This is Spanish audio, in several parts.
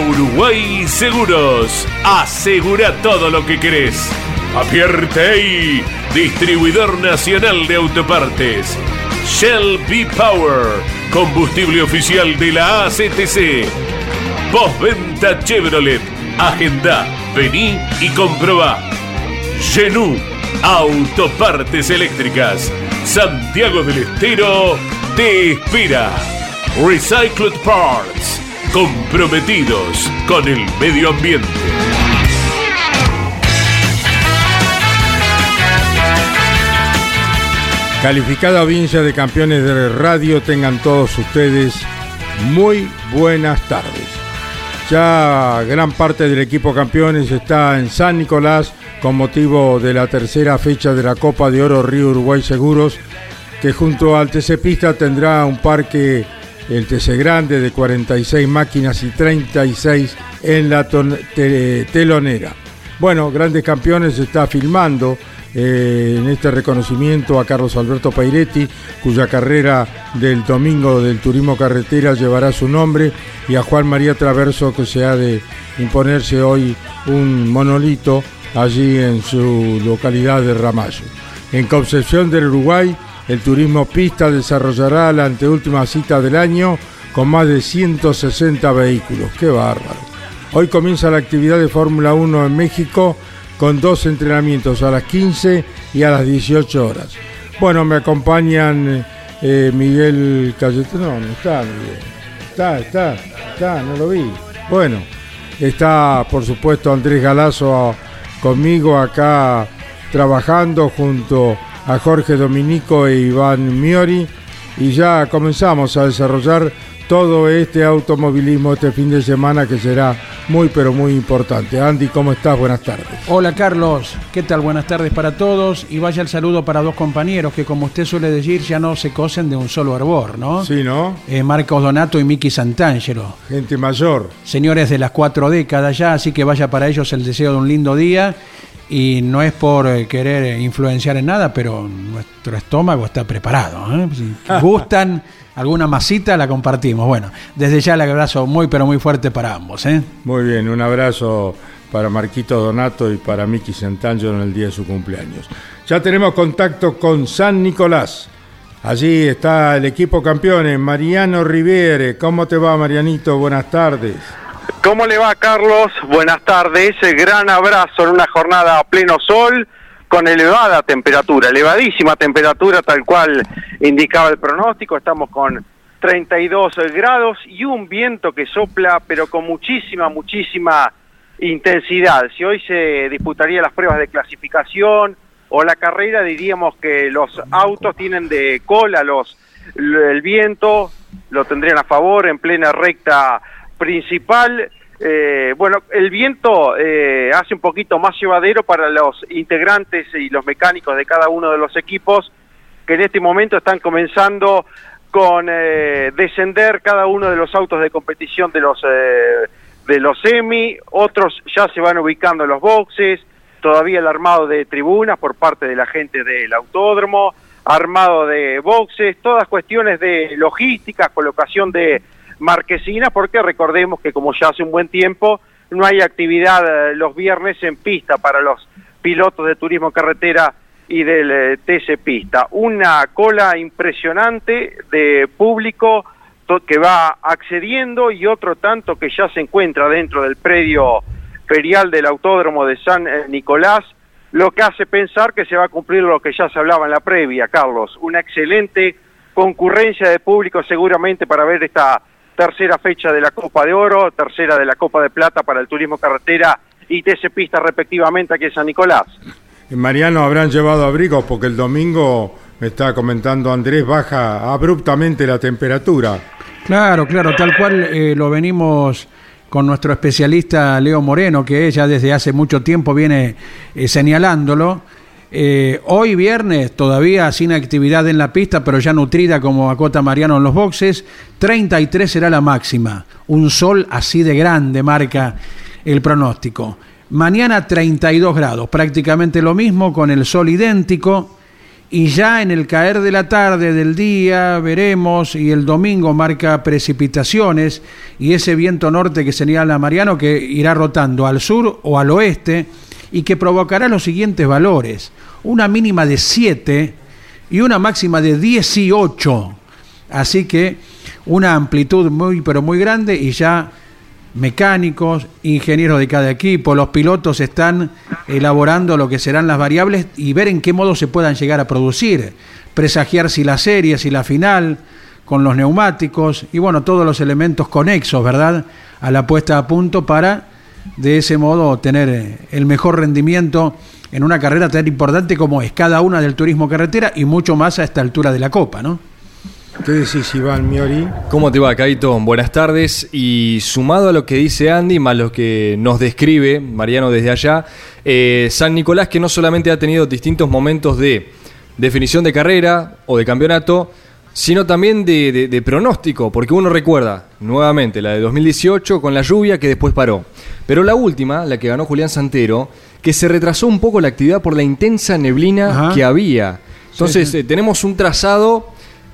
Uruguay Seguros. Asegura todo lo que querés. Apierte distribuidor nacional de autopartes. Shell B Power, combustible oficial de la ACTC. Postventa Chevrolet. Agenda, vení y comprobá. Genú, autopartes eléctricas. Santiago del Estero te espera. Recycled Parts, comprometidos con el medio ambiente. Calificada audiencia de campeones de radio, tengan todos ustedes muy buenas tardes. Ya gran parte del equipo campeones está en San Nicolás con motivo de la tercera fecha de la Copa de Oro Río Uruguay Seguros, que junto al TC Pista tendrá un parque, el TC Grande, de 46 máquinas y 36 en la telonera. Bueno, Grandes Campeones está filmando eh, en este reconocimiento a Carlos Alberto Pairetti, cuya carrera del domingo del turismo carretera llevará su nombre, y a Juan María Traverso, que se ha de imponerse hoy un monolito allí en su localidad de Ramallo. En Concepción del Uruguay, el turismo pista desarrollará la anteúltima cita del año con más de 160 vehículos. ¡Qué bárbaro! Hoy comienza la actividad de Fórmula 1 en México con dos entrenamientos a las 15 y a las 18 horas. Bueno, me acompañan eh, Miguel Cayetano, no, está Miguel. Está, está, está, no lo vi. Bueno, está por supuesto Andrés Galazo conmigo acá trabajando junto Jorge Dominico e Iván Miori y ya comenzamos a desarrollar todo este automovilismo este fin de semana que será muy pero muy importante. Andy, ¿cómo estás? Buenas tardes. Hola Carlos, ¿qué tal? Buenas tardes para todos y vaya el saludo para dos compañeros que como usted suele decir ya no se cosen de un solo arbor, ¿no? Sí, ¿no? Eh, Marcos Donato y Miki Santangelo. Gente mayor. Señores de las cuatro décadas ya, así que vaya para ellos el deseo de un lindo día y no es por eh, querer influenciar en nada, pero nuestro estómago está preparado. ¿eh? Si gustan alguna masita, la compartimos. Bueno, desde ya el abrazo muy, pero muy fuerte para ambos. ¿eh? Muy bien, un abrazo para Marquito Donato y para Miki Santangelo en el día de su cumpleaños. Ya tenemos contacto con San Nicolás. Allí está el equipo campeón, Mariano Riviere. ¿Cómo te va, Marianito? Buenas tardes. ¿Cómo le va, Carlos? Buenas tardes. Gran abrazo en una jornada a pleno sol con elevada temperatura, elevadísima temperatura, tal cual indicaba el pronóstico. Estamos con 32 grados y un viento que sopla, pero con muchísima, muchísima intensidad. Si hoy se disputaría las pruebas de clasificación o la carrera, diríamos que los autos tienen de cola los el viento, lo tendrían a favor en plena recta principal. Eh, bueno, el viento eh, hace un poquito más llevadero para los integrantes y los mecánicos de cada uno de los equipos que en este momento están comenzando con eh, descender cada uno de los autos de competición de los de los semi, otros ya se van ubicando los boxes, todavía el armado de tribunas por parte de la gente del autódromo, armado de boxes, todas cuestiones de logística, colocación de marquesinas, porque recordemos que como ya hace un buen tiempo, no hay actividad eh, los viernes en pista para los pilotos de turismo carretera y del eh, TC Pista. Una cola impresionante de público que va accediendo y otro tanto que ya se encuentra dentro del predio ferial del Autódromo de San eh, Nicolás, lo que hace pensar que se va a cumplir lo que ya se hablaba en la previa, Carlos, una excelente concurrencia de público seguramente para ver esta tercera fecha de la Copa de Oro, tercera de la Copa de Plata para el turismo carretera y TC Pista respectivamente aquí en San Nicolás. Mariano habrán llevado abrigos porque el domingo, me está comentando Andrés, baja abruptamente la temperatura. Claro, claro, tal cual eh, lo venimos con nuestro especialista Leo Moreno, que ya desde hace mucho tiempo viene eh, señalándolo. Eh, hoy viernes, todavía sin actividad en la pista, pero ya nutrida como acota Mariano en los boxes, 33 será la máxima. Un sol así de grande marca el pronóstico. Mañana 32 grados, prácticamente lo mismo, con el sol idéntico y ya en el caer de la tarde del día veremos y el domingo marca precipitaciones y ese viento norte que señala Mariano que irá rotando al sur o al oeste y que provocará los siguientes valores, una mínima de 7 y una máxima de 18. Así que una amplitud muy pero muy grande y ya mecánicos, ingenieros de cada equipo, los pilotos están elaborando lo que serán las variables y ver en qué modo se puedan llegar a producir, presagiar si la serie, si la final, con los neumáticos y bueno, todos los elementos conexos, ¿verdad? A la puesta a punto para de ese modo tener el mejor rendimiento en una carrera tan importante como es cada una del turismo carretera y mucho más a esta altura de la Copa, ¿no? ¿Qué decís, Iván Miori? ¿Cómo te va, Caito? Buenas tardes. Y sumado a lo que dice Andy, más lo que nos describe Mariano desde allá, eh, San Nicolás que no solamente ha tenido distintos momentos de definición de carrera o de campeonato, sino también de, de, pronóstico, porque uno recuerda nuevamente la de 2018 con la lluvia que después paró. Pero la última, la que ganó Julián Santero, que se retrasó un poco la actividad por la intensa neblina que había. Entonces, eh, tenemos un trazado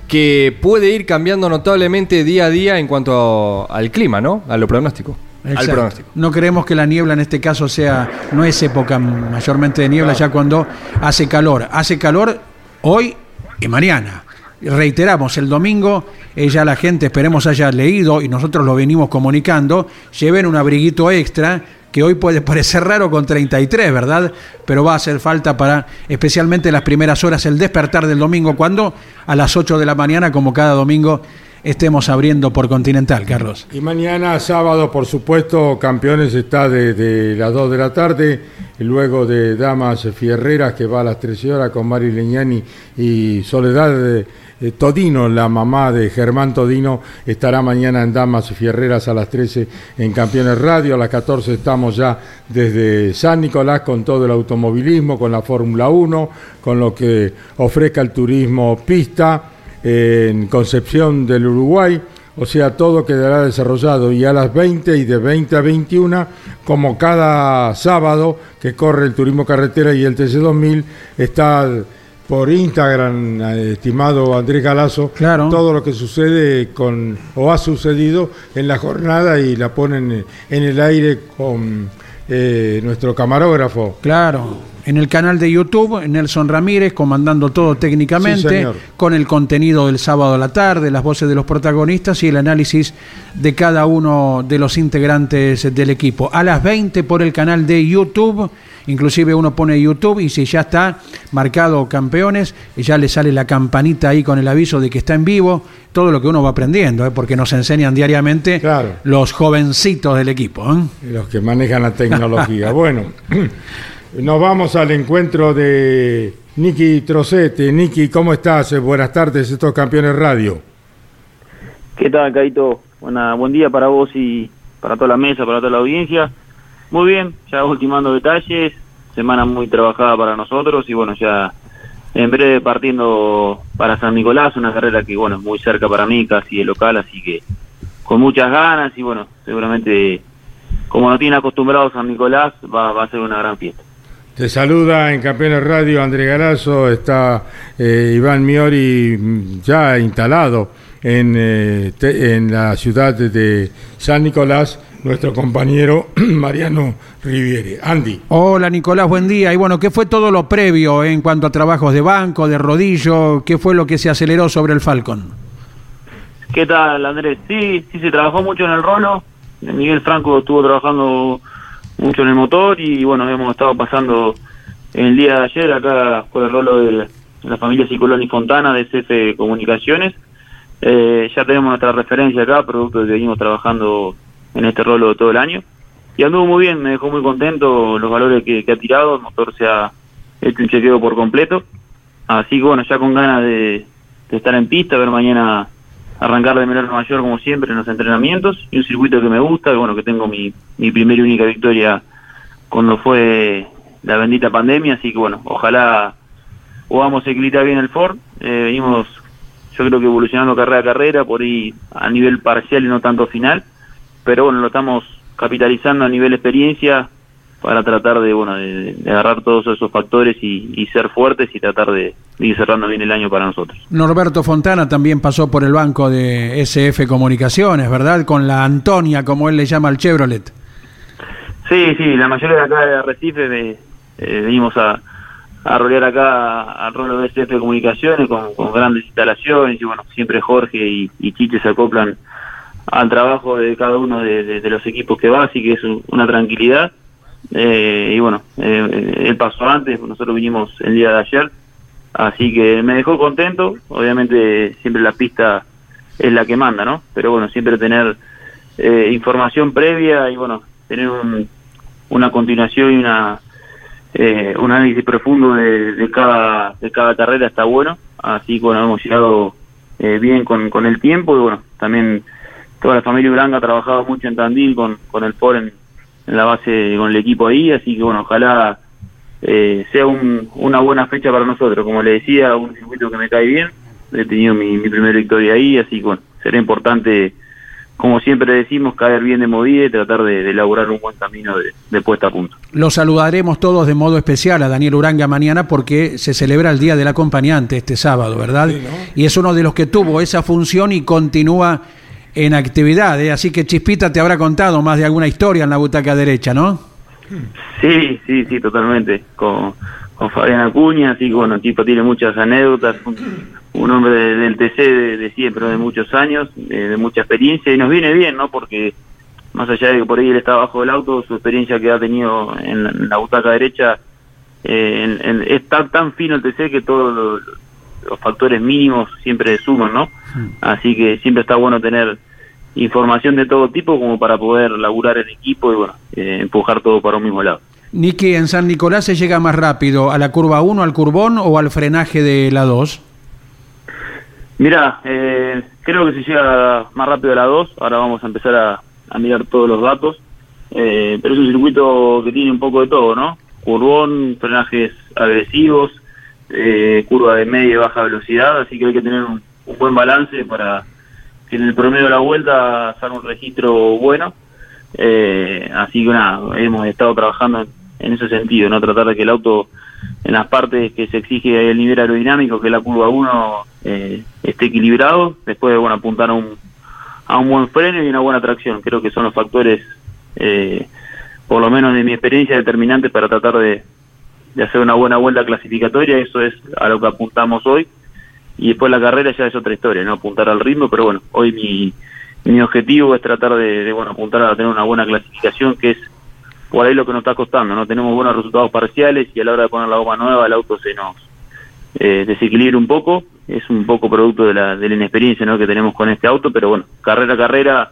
que puede ir cambiando notablemente día a día en cuanto al clima, ¿no? A lo pronóstico. Al pronóstico. No queremos que la niebla en este caso sea, no es época mayormente de niebla, ya cuando hace calor. Hace calor hoy y mañana. Reiteramos, el domingo ella la gente esperemos haya leído y nosotros lo venimos comunicando, lleven un abriguito extra que hoy puede parecer raro con 33, ¿verdad? Pero va a hacer falta para, especialmente las primeras horas, el despertar del domingo, cuando a las 8 de la mañana, como cada domingo, estemos abriendo por Continental, Carlos. Y mañana, sábado, por supuesto, Campeones está desde las 2 de la tarde, luego de Damas Fierreras, que va a las 13 horas con Mari Leñani y Soledad. Eh, Todino, la mamá de Germán Todino, estará mañana en Damas Fierreras a las 13 en Campeones Radio. A las 14 estamos ya desde San Nicolás con todo el automovilismo, con la Fórmula 1, con lo que ofrezca el turismo pista en Concepción del Uruguay. O sea, todo quedará desarrollado y a las 20 y de 20 a 21, como cada sábado que corre el turismo carretera y el TC2000, está por Instagram, estimado Andrés Galazo, claro. todo lo que sucede con o ha sucedido en la jornada y la ponen en el aire con eh, nuestro camarógrafo. Claro, en el canal de YouTube, Nelson Ramírez, comandando todo técnicamente, con el contenido del sábado a la tarde, las voces de los protagonistas y el análisis de cada uno de los integrantes del equipo. A las 20 por el canal de YouTube Inclusive uno pone YouTube y si ya está marcado campeones, ya le sale la campanita ahí con el aviso de que está en vivo, todo lo que uno va aprendiendo, ¿eh? porque nos enseñan diariamente los jovencitos del equipo. ¿eh? Los que manejan la tecnología. bueno, nos vamos al encuentro de Niki Trocete. Niki, ¿cómo estás? Buenas tardes, estos campeones radio. ¿Qué tal, Caito? Buena, buen día para vos y para toda la mesa, para toda la audiencia. Muy bien, ya ultimando detalles, semana muy trabajada para nosotros y bueno, ya en breve partiendo para San Nicolás, una carrera que bueno, es muy cerca para mí, casi de local, así que con muchas ganas y bueno, seguramente como no tiene acostumbrado San Nicolás, va, va a ser una gran fiesta. Te saluda en Campeones Radio André Galazo, está eh, Iván Miori mm, ya instalado en, eh, en la ciudad de San Nicolás nuestro compañero Mariano Riviere. Andy. Hola Nicolás, buen día. Y bueno, ¿qué fue todo lo previo en cuanto a trabajos de banco, de rodillo? ¿Qué fue lo que se aceleró sobre el Falcon? ¿Qué tal Andrés? Sí, sí, se trabajó mucho en el rolo. Miguel Franco estuvo trabajando mucho en el motor y bueno, hemos estado pasando el día de ayer acá con el rolo de la familia Cicolón y Fontana de CF Comunicaciones. Eh, ya tenemos nuestra referencia acá, producto de que venimos trabajando en este rolo todo el año. Y anduvo muy bien, me dejó muy contento los valores que, ha tirado, el motor se ha hecho un chequeo por completo. Así que bueno, ya con ganas de, estar en pista, a ver mañana arrancar de menor mayor como siempre en los entrenamientos y un circuito que me gusta, bueno, que tengo mi, mi primera y única victoria cuando fue la bendita pandemia, así que bueno, ojalá podamos equilibrar bien el Ford, eh, venimos yo creo que evolucionando carrera a carrera, por ahí a nivel parcial y no tanto final, pero bueno, lo estamos capitalizando a nivel experiencia para tratar de bueno de, agarrar todos esos factores y, ser fuertes y tratar de, ir cerrando bien el año para nosotros. Norberto Fontana también pasó por el banco de SF Comunicaciones, ¿verdad? Con la Antonia, como él le llama al Chevrolet. Sí, sí, la mayoría de acá de Arrecife eh, venimos a, a rolear acá al rol de SF Comunicaciones con, grandes instalaciones y bueno, siempre Jorge y, y Chiche se acoplan al trabajo de cada uno de, los equipos que va, así que es una tranquilidad. Eh, y bueno, eh, él pasó antes, nosotros vinimos el día de ayer, así que me dejó contento. Obviamente siempre la pista es la que manda, ¿no? Pero bueno, siempre tener eh, información previa y bueno, tener una continuación y una eh, un análisis profundo de, cada de cada carrera está bueno así bueno hemos llegado eh, bien con, con el tiempo y bueno también toda la familia Blanca ha trabajado mucho en Tandil con, con el FOR en, la base con el equipo ahí así que bueno ojalá eh, sea una buena fecha para nosotros como le decía un circuito que me cae bien he tenido mi, mi primera victoria ahí así que bueno será importante como siempre decimos, caer bien de movida y tratar de, elaborar un buen camino de, puesta a punto. Lo saludaremos todos de modo especial a Daniel Uranga mañana porque se celebra el Día del Acompañante este sábado, ¿verdad? Y es uno de los que tuvo esa función y continúa en actividad, ¿eh? así que Chispita te habrá contado más de alguna historia en la butaca derecha, ¿no? Sí, sí, sí, totalmente, con, con Fabián Acuña, así que bueno, el tipo tiene muchas anécdotas, un hombre del TC de, siempre, de muchos años, de mucha experiencia, y nos viene bien, ¿no? Porque más allá de que por ahí él está bajo del auto, su experiencia que ha tenido en la, butaca derecha eh, es tan, fino el TC que todos los, factores mínimos siempre suman, ¿no? Así que siempre está bueno tener información de todo tipo como para poder laburar el equipo y bueno, eh, empujar todo para un mismo lado. Niki, en San Nicolás se llega más rápido a la curva 1, al curbón o al frenaje de la 2? Mira, eh, creo que se llega más rápido a la 2, ahora vamos a empezar a, mirar todos los datos, eh, pero es un circuito que tiene un poco de todo, ¿no? Curbón, frenajes agresivos, eh, curva de media y baja velocidad, así que hay que tener un, buen balance para que en el promedio de la vuelta salga un registro bueno. así que nada, hemos estado trabajando en, ese sentido, no tratar de que el auto en las partes que se exige el nivel aerodinámico, que la curva 1, eh, esté equilibrado, después bueno apuntar a un, a un buen freno y una buena tracción. Creo que son los factores, eh, por lo menos de mi experiencia, determinantes para tratar de, de hacer una buena vuelta clasificatoria. Eso es a lo que apuntamos hoy. Y después la carrera ya es otra historia, no apuntar al ritmo, pero bueno, hoy mi, mi objetivo es tratar de, bueno apuntar a tener una buena clasificación, que es por ahí lo que nos está costando, no tenemos buenos resultados parciales y a la hora de poner la goma nueva el auto se nos eh, desequilibra un poco, es un poco producto de la, de la inexperiencia ¿no? que tenemos con este auto, pero bueno, carrera a carrera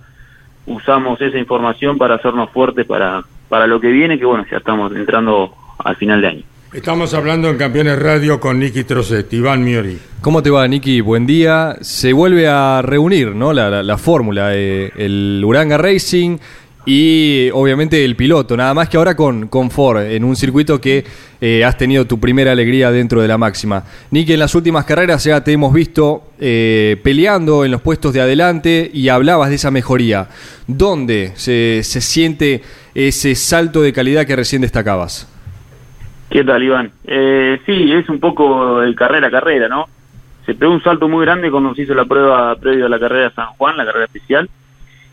usamos esa información para hacernos fuertes para, para lo que viene, que bueno, ya estamos entrando al final de año. Estamos hablando en Campeones Radio con Nicky Troset, Iván Miori. ¿Cómo te va, Nicky? Buen día. Se vuelve a reunir ¿no? la, la, fórmula, eh, el Uranga Racing y obviamente el piloto, nada más que ahora con, con Ford, en un circuito que eh, has tenido tu primera alegría dentro de la máxima. Nicky, en las últimas carreras ya te hemos visto eh, peleando en los puestos de adelante y hablabas de esa mejoría. ¿Dónde se, se siente ese salto de calidad que recién destacabas? ¿Qué tal, Iván? Eh, sí, es un poco el carrera a carrera, ¿no? Se pegó un salto muy grande cuando se hizo la prueba previo a la carrera San Juan, la carrera especial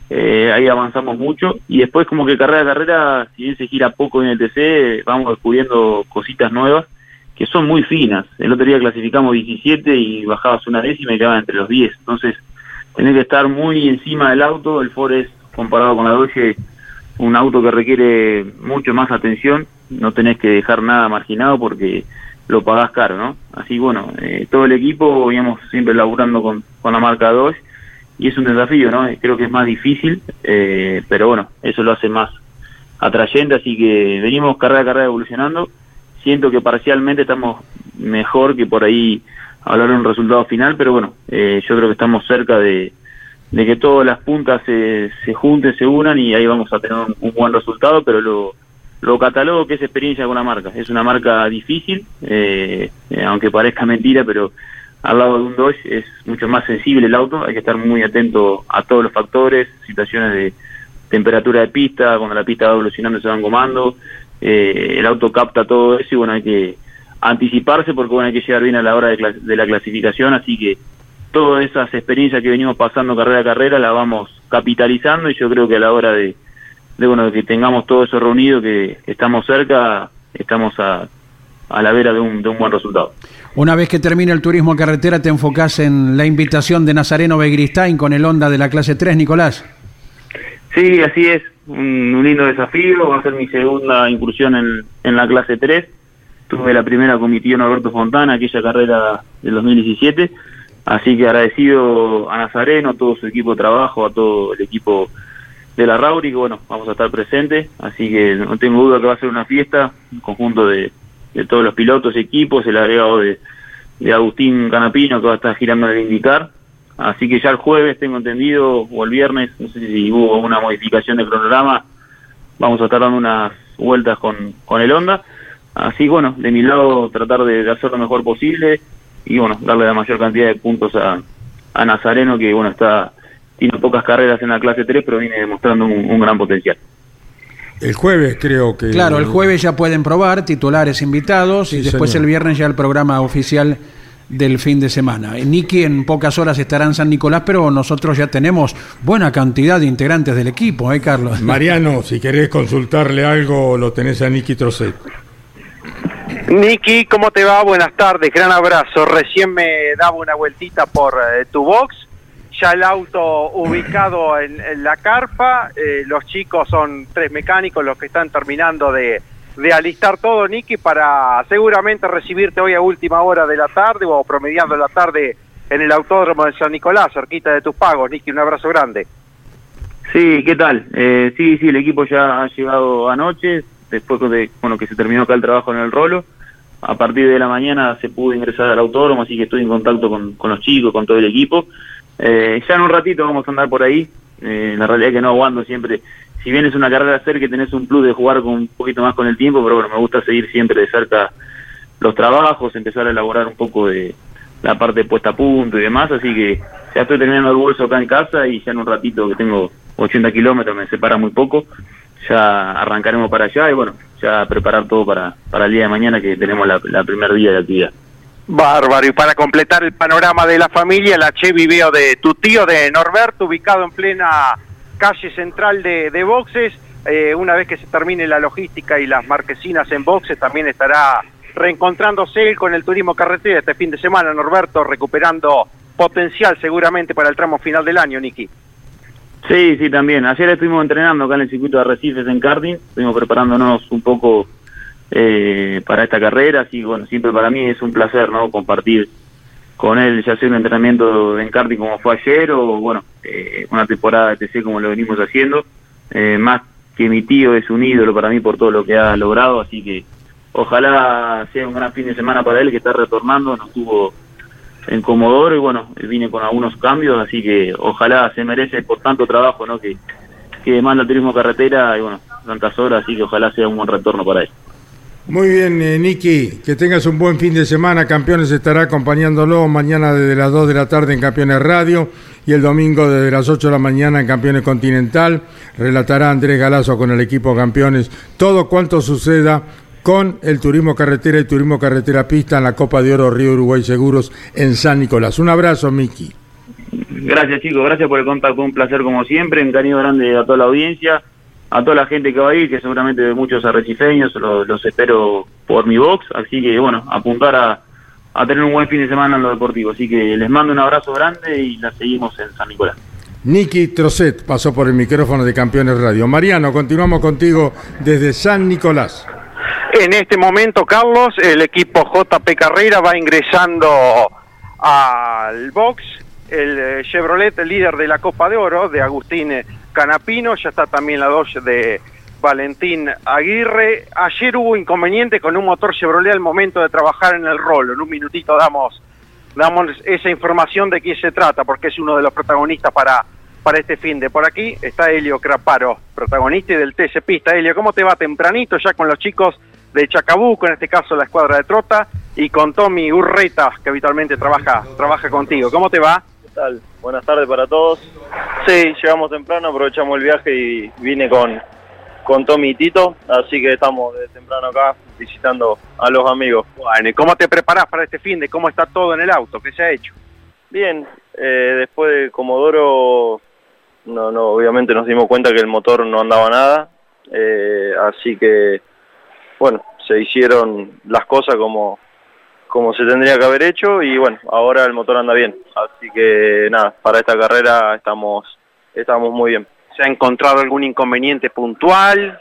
eh, ahí avanzamos mucho y después como que carrera a carrera, si bien se gira poco en el TC, vamos descubriendo cositas nuevas que son muy finas. El otro día clasificamos 17 y bajabas una décima y quedabas entre los 10. Entonces tenés que estar muy encima del auto. El Ford es, comparado con la Dodge, un auto que requiere mucho más atención. No tenés que dejar nada marginado porque lo pagás caro, ¿no? Así bueno, eh, todo el equipo veníamos siempre laburando con, la marca Dodge y es un desafío, ¿no? Creo que es más difícil, eh, pero bueno, eso lo hace más atrayente, así que venimos carrera a carrera evolucionando. Siento que parcialmente estamos mejor que por ahí hablar de un resultado final, pero bueno, eh, yo creo que estamos cerca de, que todas las puntas se, se junten, se unan y ahí vamos a tener un, buen resultado, pero lo, lo catalogo que es experiencia con la marca. Es una marca difícil, eh, eh, aunque parezca mentira, pero al lado de un Dodge es mucho más sensible el auto, hay que estar muy atento a todos los factores, situaciones de temperatura de pista, cuando la pista va evolucionando se van comando, eh, el auto capta todo eso y bueno, hay que anticiparse porque bueno, hay que llegar bien a la hora de, de la clasificación, así que todas esas experiencias que venimos pasando carrera a carrera la vamos capitalizando y yo creo que a la hora de, de bueno, que tengamos todo eso reunido, que, estamos cerca, estamos a, a la vera de un, de un buen resultado. Una vez que termine el turismo a carretera, te enfocás en la invitación de Nazareno Begristain con el Honda de la clase 3, Nicolás. Sí, así es, un, lindo desafío, va a ser mi segunda incursión en, en la clase 3. Tuve la primera con mi tío Norberto Fontana, aquella carrera del 2017, así que agradecido a Nazareno, a todo su equipo de trabajo, a todo el equipo de la Rauri, que bueno, vamos a estar presentes, así que no tengo duda que va a ser una fiesta, un conjunto de, de todos los pilotos, equipos, el agregado de, de Agustín Canapino que va a estar girando el indicar, así que ya el jueves tengo entendido, o el viernes, no sé si hubo una modificación de cronograma, vamos a estar dando unas vueltas con, con el Honda, así bueno, de mi lado tratar de, hacer lo mejor posible y bueno, darle la mayor cantidad de puntos a, a Nazareno que bueno, está tiene pocas carreras en la clase 3, pero viene demostrando un, gran potencial. El jueves creo que... Claro, el jueves ya pueden probar, titulares invitados, y después el viernes ya el programa oficial del fin de semana. Niki en pocas horas estará en San Nicolás, pero nosotros ya tenemos buena cantidad de integrantes del equipo, ¿eh, Carlos? Mariano, si querés consultarle algo, lo tenés a Niki Trocet. Niki, ¿cómo te va? Buenas tardes, gran abrazo. Recién me daba una vueltita por eh, tu box ya el auto ubicado en, la carpa, eh, los chicos son tres mecánicos los que están terminando de, alistar todo, Nicky, para seguramente recibirte hoy a última hora de la tarde o promediando la tarde en el autódromo de San Nicolás, cerquita de tus pagos. Nicky, un abrazo grande. Sí, ¿qué tal? Eh, sí, sí, el equipo ya ha llegado anoche, después de bueno, que se terminó acá el trabajo en el rolo. A partir de la mañana se pudo ingresar al autódromo, así que estoy en contacto con, con los chicos, con todo el equipo. Eh, ya en un ratito vamos a andar por ahí. Eh, la realidad es que no aguanto siempre. Si bien es una carrera cerca, tenés un plus de jugar con un poquito más con el tiempo, pero bueno, me gusta seguir siempre de cerca los trabajos, empezar a elaborar un poco de la parte puesta a punto y demás. Así que ya estoy terminando el bolso acá en casa y ya en un ratito que tengo 80 kilómetros, me separa muy poco. Ya arrancaremos para allá y bueno, ya preparar todo para, para el día de mañana que tenemos la, la primer día de actividad. Bárbaro, y para completar el panorama de la familia, la Chevy veo de tu tío, de Norberto, ubicado en plena calle central de, boxes. Eh, una vez que se termine la logística y las marquesinas en boxes, también estará reencontrándose él con el turismo carretera este fin de semana, Norberto, recuperando potencial seguramente para el tramo final del año, Niki. Sí, sí, también. Ayer estuvimos entrenando acá en el circuito de Arrecifes en karting, estuvimos preparándonos un poco eh, para esta carrera, así bueno, siempre para mí es un placer, ¿no? Compartir con él, ya sea un entrenamiento en karting como fue ayer o, bueno, eh, una temporada de TC como lo venimos haciendo. Eh, más que mi tío es un ídolo para mí por todo lo que ha logrado, así que ojalá sea un gran fin de semana para él que está retornando, nos tuvo en Comodoro y bueno, vine con algunos cambios, así que ojalá se merece por tanto trabajo, ¿no? Que, que demanda el turismo carretera y bueno, tantas horas, así que ojalá sea un buen retorno para él. Muy bien, eh, Niki, que tengas un buen fin de semana. Campeones estará acompañándolo mañana desde las 2 de la tarde en Campeones Radio y el domingo desde las 8 de la mañana en Campeones Continental. Relatará Andrés Galazo con el equipo Campeones todo cuanto suceda con el turismo carretera y turismo carretera pista en la Copa de Oro Río Uruguay Seguros en San Nicolás. Un abrazo, Miki. Gracias, chicos. Gracias por el contacto. Un placer como siempre. Un cariño grande a toda la audiencia a toda la gente que va a ir, que seguramente muchos arrecifeños, los, los espero por mi box, así que bueno, apuntar a, a tener un buen fin de semana en lo deportivo. Así que les mando un abrazo grande y la seguimos en San Nicolás. Niki Trocet pasó por el micrófono de Campeones Radio. Mariano, continuamos contigo desde San Nicolás. En este momento, Carlos, el equipo JP Carrera va ingresando al box. El eh, Chevrolet, líder de la Copa de Oro, de Agustín Canapino, ya está también la Dodge de Valentín Aguirre. Ayer hubo inconveniente con un motor Chevrolet al momento de trabajar en el rol. En un minutito damos, damos esa información de qué se trata, porque es uno de los protagonistas para para este fin de por aquí está Helio Craparo, protagonista del TC Pista. Helio, ¿cómo te va tempranito ya con los chicos de Chacabuco, en este caso la escuadra de Trota, y con Tommy Urreta, que habitualmente trabaja, trabaja contigo? ¿Cómo te va? ¿Qué tal? Buenas tardes para todos. Sí, llegamos temprano, aprovechamos el viaje y vine con, con Tommy y Tito, así que estamos de temprano acá visitando a los amigos. Bueno, ¿y cómo te preparás para este fin de cómo está todo en el auto? ¿Qué se ha hecho? Bien, eh, después de Comodoro no, no, obviamente nos dimos cuenta que el motor no andaba nada, eh, así que, bueno, se hicieron las cosas como, como se tendría que haber hecho y bueno, ahora el motor anda bien, así que nada, para esta carrera estamos, estamos muy bien. ¿Se ha encontrado algún inconveniente puntual?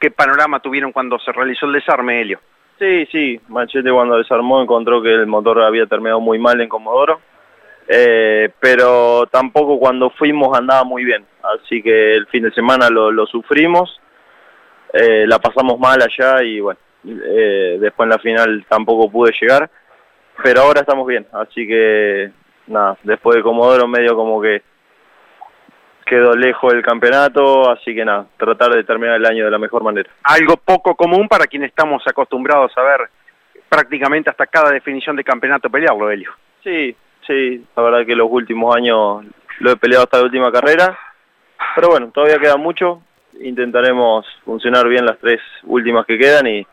¿Qué panorama tuvieron cuando se realizó el desarme, Helio? Sí, sí, Machete cuando desarmó encontró que el motor había terminado muy mal en Comodoro, eh, pero tampoco cuando fuimos andaba muy bien, así que el fin de semana lo, lo sufrimos, eh, la pasamos mal allá y bueno, eh, después en la final tampoco pude llegar, pero ahora estamos bien, así que nada, después de Comodoro medio como que quedó lejos del campeonato, así que nada, tratar de terminar el año de la mejor manera. Algo poco común para quienes estamos acostumbrados a ver prácticamente hasta cada definición de campeonato pelearlo, Helio. Sí, sí, la verdad que los últimos años lo he peleado hasta la última carrera, pero bueno, todavía queda mucho, intentaremos funcionar bien las tres últimas que quedan y,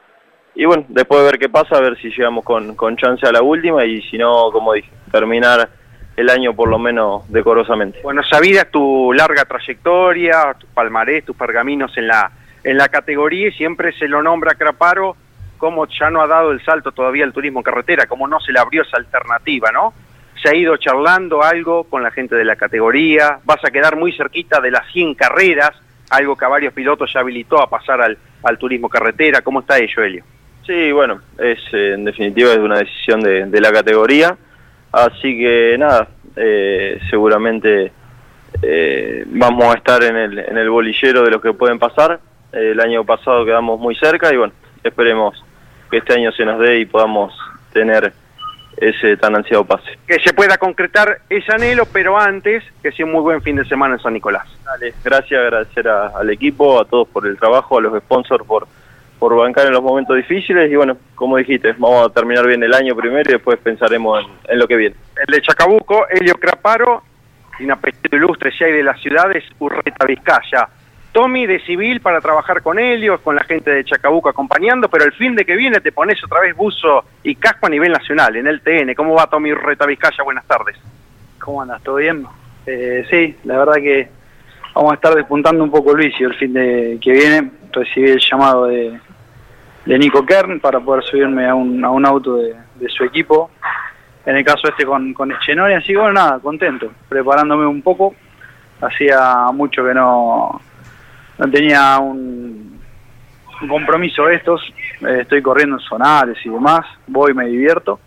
y bueno, después de ver qué pasa, a ver si llegamos con, con chance a la última y si no, como dije, terminar el año por lo menos decorosamente. Bueno, sabida tu larga trayectoria, tu palmarés, tus pergaminos en la, en la categoría y siempre se lo nombra Craparo como ya no ha dado el salto todavía al turismo carretera, como no se le abrió esa alternativa, ¿no? se ha ido charlando algo con la gente de la categoría, vas a quedar muy cerquita de las 100 carreras, algo que a varios pilotos ya habilitó a pasar al, al turismo carretera. ¿Cómo está ello, Helio? Sí, bueno, es eh, en definitiva es una decisión de, de la categoría, así que nada, eh, seguramente eh, vamos a estar en el, en el bolillero de los que pueden pasar. el año pasado quedamos muy cerca y bueno, esperemos que este año se nos dé y podamos tener ese tan ansiado pase. Que se pueda concretar ese anhelo, pero antes que sea un muy buen fin de semana en San Nicolás. Dale, gracias, agradecer a- al equipo, a todos por el trabajo, a los sponsors por, por bancar en los momentos difíciles y bueno, como dijiste, vamos a terminar bien el año primero y después pensaremos en, en lo que viene. El de Chacabuco, Helio Craparo, un apellido ilustre si hay de las ciudades, Urreta Vizcaya. Tommy de civil para trabajar con Helio, con la gente de Chacabuco acompañando, pero el fin de que viene te pones otra vez buzo y casco a nivel nacional, en el TN. ¿Cómo va Tommy Urreta Vizcaya? Buenas tardes. ¿Cómo andas? ¿Todo bien? Eh, sí, la verdad que vamos a estar despuntando un poco el vicio el fin de que viene. Recibí el llamado de, de Nico Kern para poder subirme a un, a un auto de, de su equipo. En el caso este con, con Echenori, así bueno, nada, contento, preparándome un poco. Hacía mucho que no, no tenía un, compromiso de estos. Eh, estoy corriendo en zonales y demás, voy, me divierto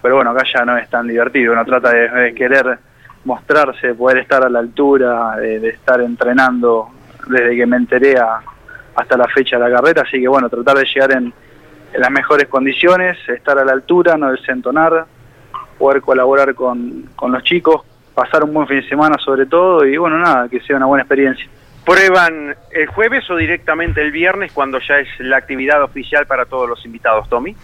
pero bueno, acá ya no es tan divertido, uno trata de, de querer mostrarse, poder estar a la altura, de, de estar entrenando desde que me enteré a- hasta la fecha de la carrera, así que bueno, tratar de llegar en, en las mejores condiciones, estar a la altura, no desentonar, poder colaborar con, con los chicos, pasar un buen fin de semana sobre todo y bueno, nada, que sea una buena experiencia. ¿Prueban el jueves o directamente el viernes cuando ya es la actividad oficial para todos los invitados, Tommy?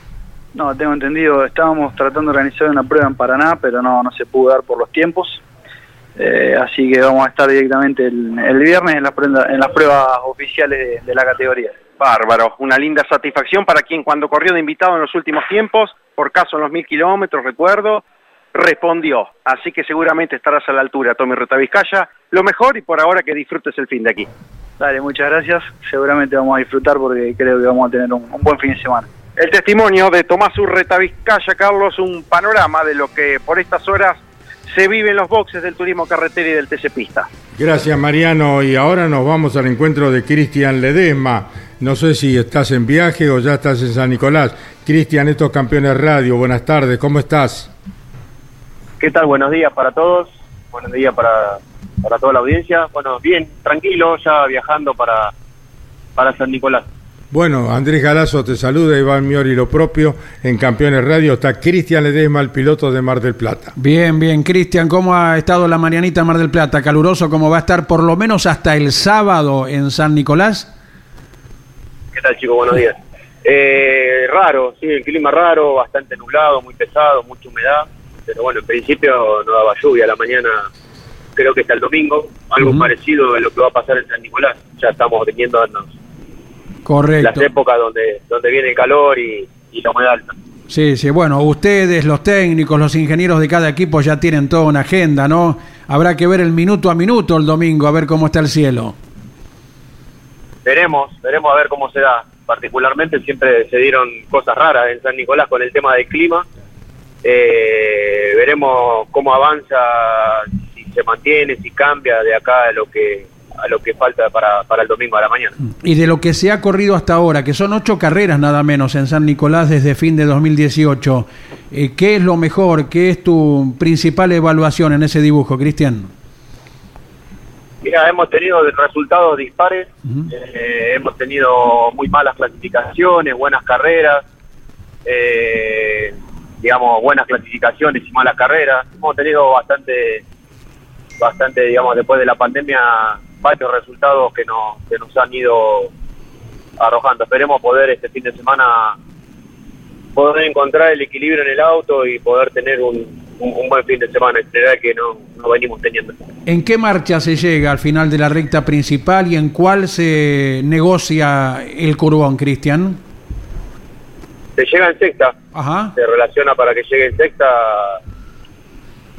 No, tengo entendido, estábamos tratando de organizar una prueba en Paraná, pero no, no se pudo dar por los tiempos. Eh, así que vamos a estar directamente el, el viernes en las, prenda- en las pruebas oficiales de, de la categoría. Bárbaro, una linda satisfacción para quien cuando corrió de invitado en los últimos tiempos, por caso en los mil kilómetros, recuerdo, respondió. Así que seguramente estarás a la altura, Tommy Retavizcaya. Lo mejor y por ahora que disfrutes el fin de aquí. Dale, muchas gracias. Seguramente vamos a disfrutar porque creo que vamos a tener un, un buen fin de semana. El testimonio de Tomás Urreta Vizcaya, Carlos, un panorama de lo que por estas horas se vive en los boxes del turismo carretera y del TC Pista. Gracias Mariano y ahora nos vamos al encuentro de Cristian Ledesma. No sé si estás en viaje o ya estás en San Nicolás. Cristian, estos campeones radio, buenas tardes, ¿cómo estás? ¿Qué tal? Buenos días para todos. Buenos días para, para toda la audiencia. Bueno, bien, tranquilo, ya viajando para, para San Nicolás. Bueno, Andrés Galazo te saluda, Iván Miori lo propio. En Campeones Radio está Cristian Ledesma, el piloto de Mar del Plata. Bien, bien. Cristian, ¿cómo ha estado la mañanita en Mar del Plata? Caluroso, ¿cómo va a estar por lo menos hasta el sábado en San Nicolás? ¿Qué tal, chicos? Buenos días. Eh, raro, sí, el clima raro, bastante nublado, muy pesado, mucha humedad. Pero bueno, en principio no daba lluvia a la mañana, creo que hasta el domingo. Algo parecido a lo que va a pasar en San Nicolás. Ya estamos teniendo las Correcto. épocas donde, donde viene el calor y, y la humedad alta. Sí, sí, bueno, ustedes, los técnicos, los ingenieros de cada equipo ya tienen toda una agenda, ¿no? Habrá que ver el minuto a minuto el domingo, a ver cómo está el cielo. Veremos, veremos a ver cómo se da. Particularmente siempre se dieron cosas raras en San Nicolás con el tema del clima. Eh, veremos cómo avanza, si se mantiene, si cambia de acá lo que a lo que falta para, para el domingo a la mañana. Y de lo que se ha corrido hasta ahora, que son ocho carreras nada menos en San Nicolás desde fin de 2018, eh, ¿qué es lo mejor? ¿Qué es tu principal evaluación en ese dibujo, Cristian? Mira, hemos tenido resultados dispares, eh, hemos tenido muy malas clasificaciones, buenas carreras, eh, digamos, buenas clasificaciones y malas carreras. Hemos tenido bastante, bastante, digamos, después de la pandemia, varios resultados que nos, que nos han ido arrojando. Esperemos poder este fin de semana poder encontrar el equilibrio en el auto y poder tener un, un- un buen fin de semana, en general que no, no venimos teniendo. ¿En qué marcha se llega al final de la recta principal y en cuál se negocia el curbón, Cristian? Se llega en sexta, Ajá. se relaciona para que llegue en sexta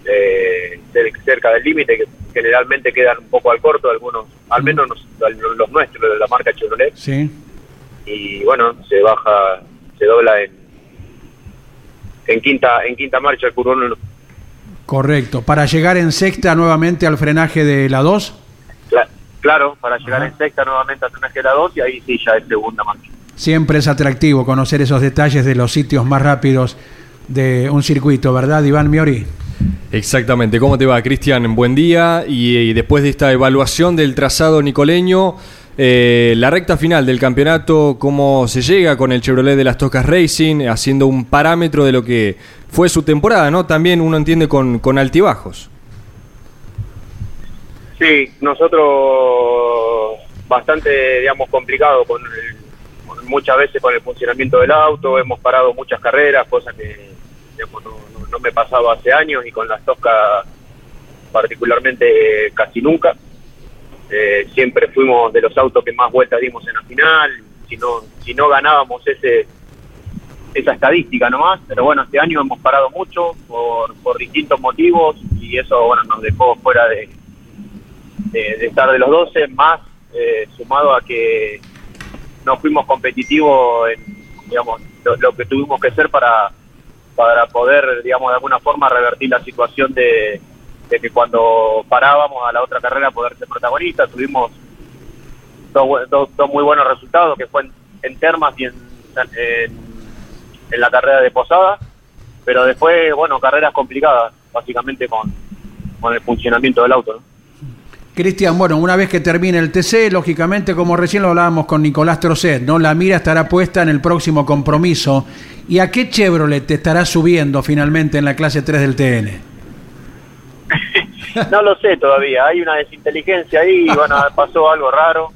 eh, cer- cerca del límite, que generalmente quedan un poco al corto, algunos, al menos nos- los, los nuestros, de la marca Chevrolet, Sí. y bueno, se baja, se dobla en, en quinta en quinta marcha el curvón. Correcto. Para llegar en sexta nuevamente al frenaje de la 2. Cla- claro, para llegar en sexta nuevamente a tener que la 2 y ahí sí ya es segunda marcha. Siempre es atractivo conocer esos detalles de los sitios más rápidos de un circuito, ¿verdad, Iván Miori? Exactamente. ¿Cómo te va, Cristian? Buen día. Y, después de esta evaluación del trazado nicoleño, eh, la recta final del campeonato, ¿cómo se llega con el Chevrolet de las Tocas Racing, haciendo un parámetro de lo que fue su temporada, ¿no? También uno entiende con, altibajos. Sí, nosotros bastante, digamos, complicado con, el- muchas veces con el funcionamiento del auto, hemos parado muchas carreras, cosas que digamos, no, no- no me pasaba hace años y con las Toscas particularmente eh, casi nunca. Eh, siempre fuimos de los autos que más vueltas dimos en la final, si no, si no ganábamos ese esa estadística nomás, pero bueno, este año hemos parado mucho por, distintos motivos y eso bueno nos dejó fuera de estar de los 12, más eh, sumado a que no fuimos competitivos en digamos, lo, lo que tuvimos que ser para, para poder, digamos, de alguna forma revertir la situación de, de que cuando parábamos a la otra carrera poder ser protagonistas. Tuvimos dos, dos, dos muy buenos resultados, que fue en, en Termas y en, en, en la carrera de Posada, pero después, bueno, carreras complicadas, básicamente con, con el funcionamiento del auto. ¿no? Cristian, bueno, una vez que termine el TC, lógicamente, como recién lo hablábamos con Nicolás Trocet, ¿no? La mira estará puesta en el próximo compromiso. ¿Y a qué Chevrolet te estará subiendo finalmente en la clase 3 del TN? No lo sé todavía, hay una desinteligencia ahí, bueno, pasó algo raro,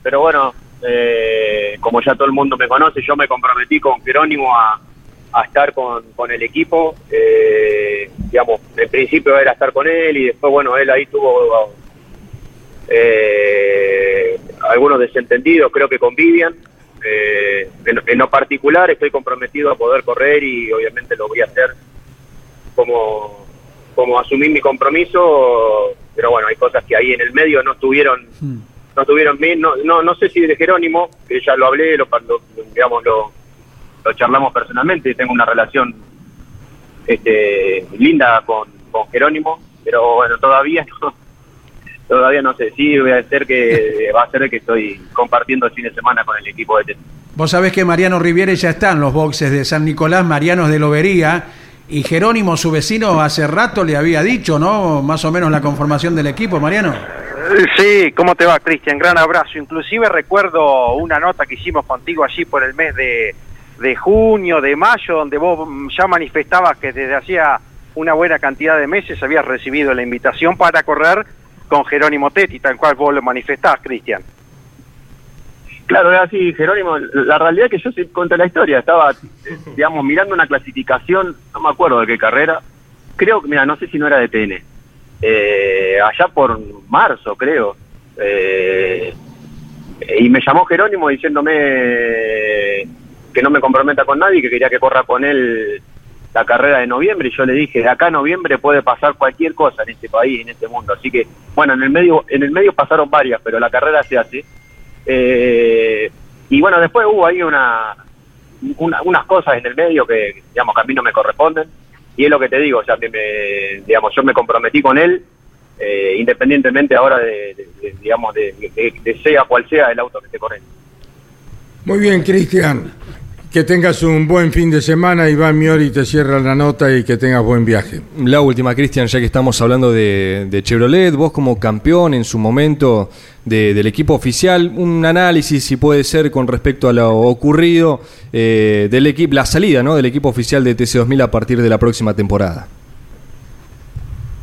pero bueno, eh, como ya todo el mundo me conoce, yo me comprometí con Jerónimo a, a estar con, con el equipo, eh, digamos, en principio era estar con él y después, bueno, él ahí tuvo eh, algunos desentendidos, creo que con Vivian. Eh, en, en lo particular estoy comprometido a poder correr y obviamente lo voy a hacer como, como asumir mi compromiso, pero bueno, hay cosas que ahí en el medio no estuvieron no tuvieron bien, no, no, no sé si de Jerónimo, que ya lo hablé, lo, lo- digamos, lo, lo charlamos personalmente, tengo una relación este, linda con, con Jerónimo, pero bueno, todavía no, todavía no sé, sí voy a ser que va a ser que estoy compartiendo el fin de semana con el equipo de tenis. Vos sabés que Mariano Riviere ya está en los boxes de San Nicolás, Mariano es de Lobería, Y Jerónimo, su vecino, hace rato le había dicho, ¿no? Más o menos la conformación del equipo, Mariano. Eh, Sí, ¿cómo te va, Cristian? Gran abrazo. Inclusive recuerdo una nota que hicimos contigo allí por el mes de, de junio, de mayo, donde vos ya manifestabas que desde hacía una buena cantidad de meses habías recibido la invitación para correr con Jerónimo Tetti, tal cual vos lo manifestás, Cristian. Claro, es así, Jerónimo. La realidad es que yo sí contra la historia. Estaba, eh, digamos, mirando una clasificación, no me acuerdo de qué carrera. Creo que, mira, no sé si no era de TN. Eh, allá por marzo, creo. Eh, y me llamó Jerónimo diciéndome que no me comprometa con nadie, que quería que corra con él la carrera de noviembre. Y yo le dije, de acá a noviembre puede pasar cualquier cosa en este país, en este mundo. Así que, bueno, en el medio, en el medio pasaron varias, pero la carrera se hace. Eh, y bueno, después hubo ahí una, una- unas cosas en el medio que, digamos, que a mí no me corresponden. Y es lo que te digo, sea, que me- digamos, yo me comprometí con él, eh, independientemente ahora de, digamos, de- de sea cual sea el auto que esté corriendo. Muy bien, Cristian. Que tengas un buen fin de semana. Iván Miori te cierra la nota y que tengas buen viaje. La última, Cristian, ya que estamos hablando de, de Chevrolet, vos como campeón en su momento de- del equipo oficial, un análisis, si puede ser, con respecto a lo ocurrido eh, del equipo, la salida ¿no? del equipo oficial de TC2000 a partir de la próxima temporada.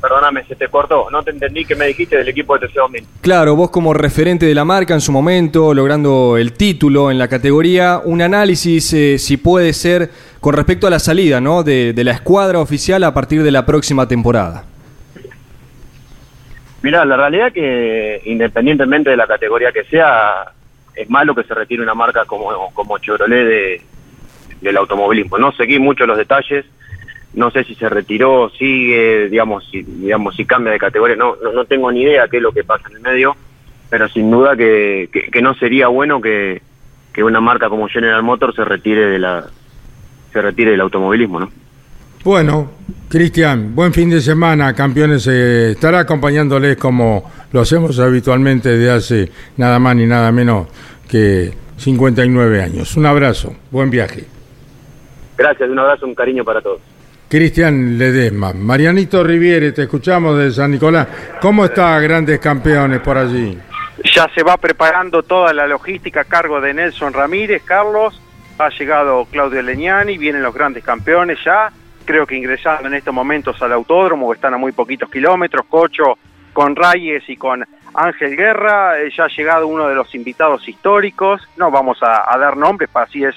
Perdóname, se te cortó, no te entendí que me dijiste del equipo de TC2000. Claro, vos como referente de la marca en su momento, logrando el título en la categoría, un análisis, eh, si puede ser, con respecto a la salida ¿no? de, de la escuadra oficial a partir de la próxima temporada. Mira, la realidad que independientemente de la categoría que sea, es malo que se retire una marca como, como Chevrolet de, del automovilismo. No seguí mucho los detalles, no sé si se retiró, sigue, digamos, si, digamos, si cambia de categoría, no, no, no tengo ni idea qué es lo que pasa en el medio, pero sin duda que, que, que no sería bueno que, que una marca como General Motors se retire de la se retire del automovilismo, ¿no? Bueno, Cristian, buen fin de semana, campeones. eh, estará acompañándoles como lo hacemos habitualmente desde hace nada más ni nada menos que 59 años. Un abrazo, buen viaje. Gracias, un abrazo, un cariño para todos. Cristian Ledesma, Marianito Riviere, te escuchamos de San Nicolás. ¿Cómo está grandes campeones por allí? Ya se va preparando toda la logística a cargo de Nelson Ramírez, Carlos. Ha llegado Claudio Leñani, vienen los grandes campeones ya. Creo que ingresando en estos momentos al autódromo, están a muy poquitos kilómetros. Cocho con Reyes y con Ángel Guerra. Eh, ya ha llegado uno de los invitados históricos. No vamos a, a dar nombres, para así es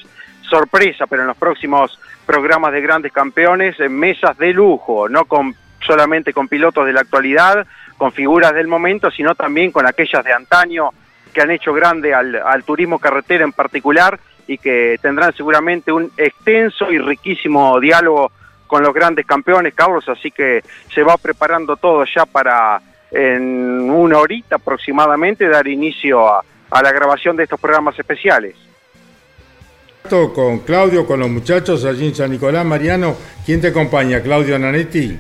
sorpresa, pero en los próximos programas de grandes campeones, en mesas de lujo, no con solamente con pilotos de la actualidad, con figuras del momento, sino también con aquellas de antaño que han hecho grande al, al turismo carretera en particular y que tendrán seguramente un extenso y riquísimo diálogo con los grandes campeones, Carlos, así que se va preparando todo ya para en una horita aproximadamente dar inicio a, a la grabación de estos programas especiales. Con Claudio, con los muchachos allí en San Nicolás, Mariano, ¿quién te acompaña? Claudio Nanetti.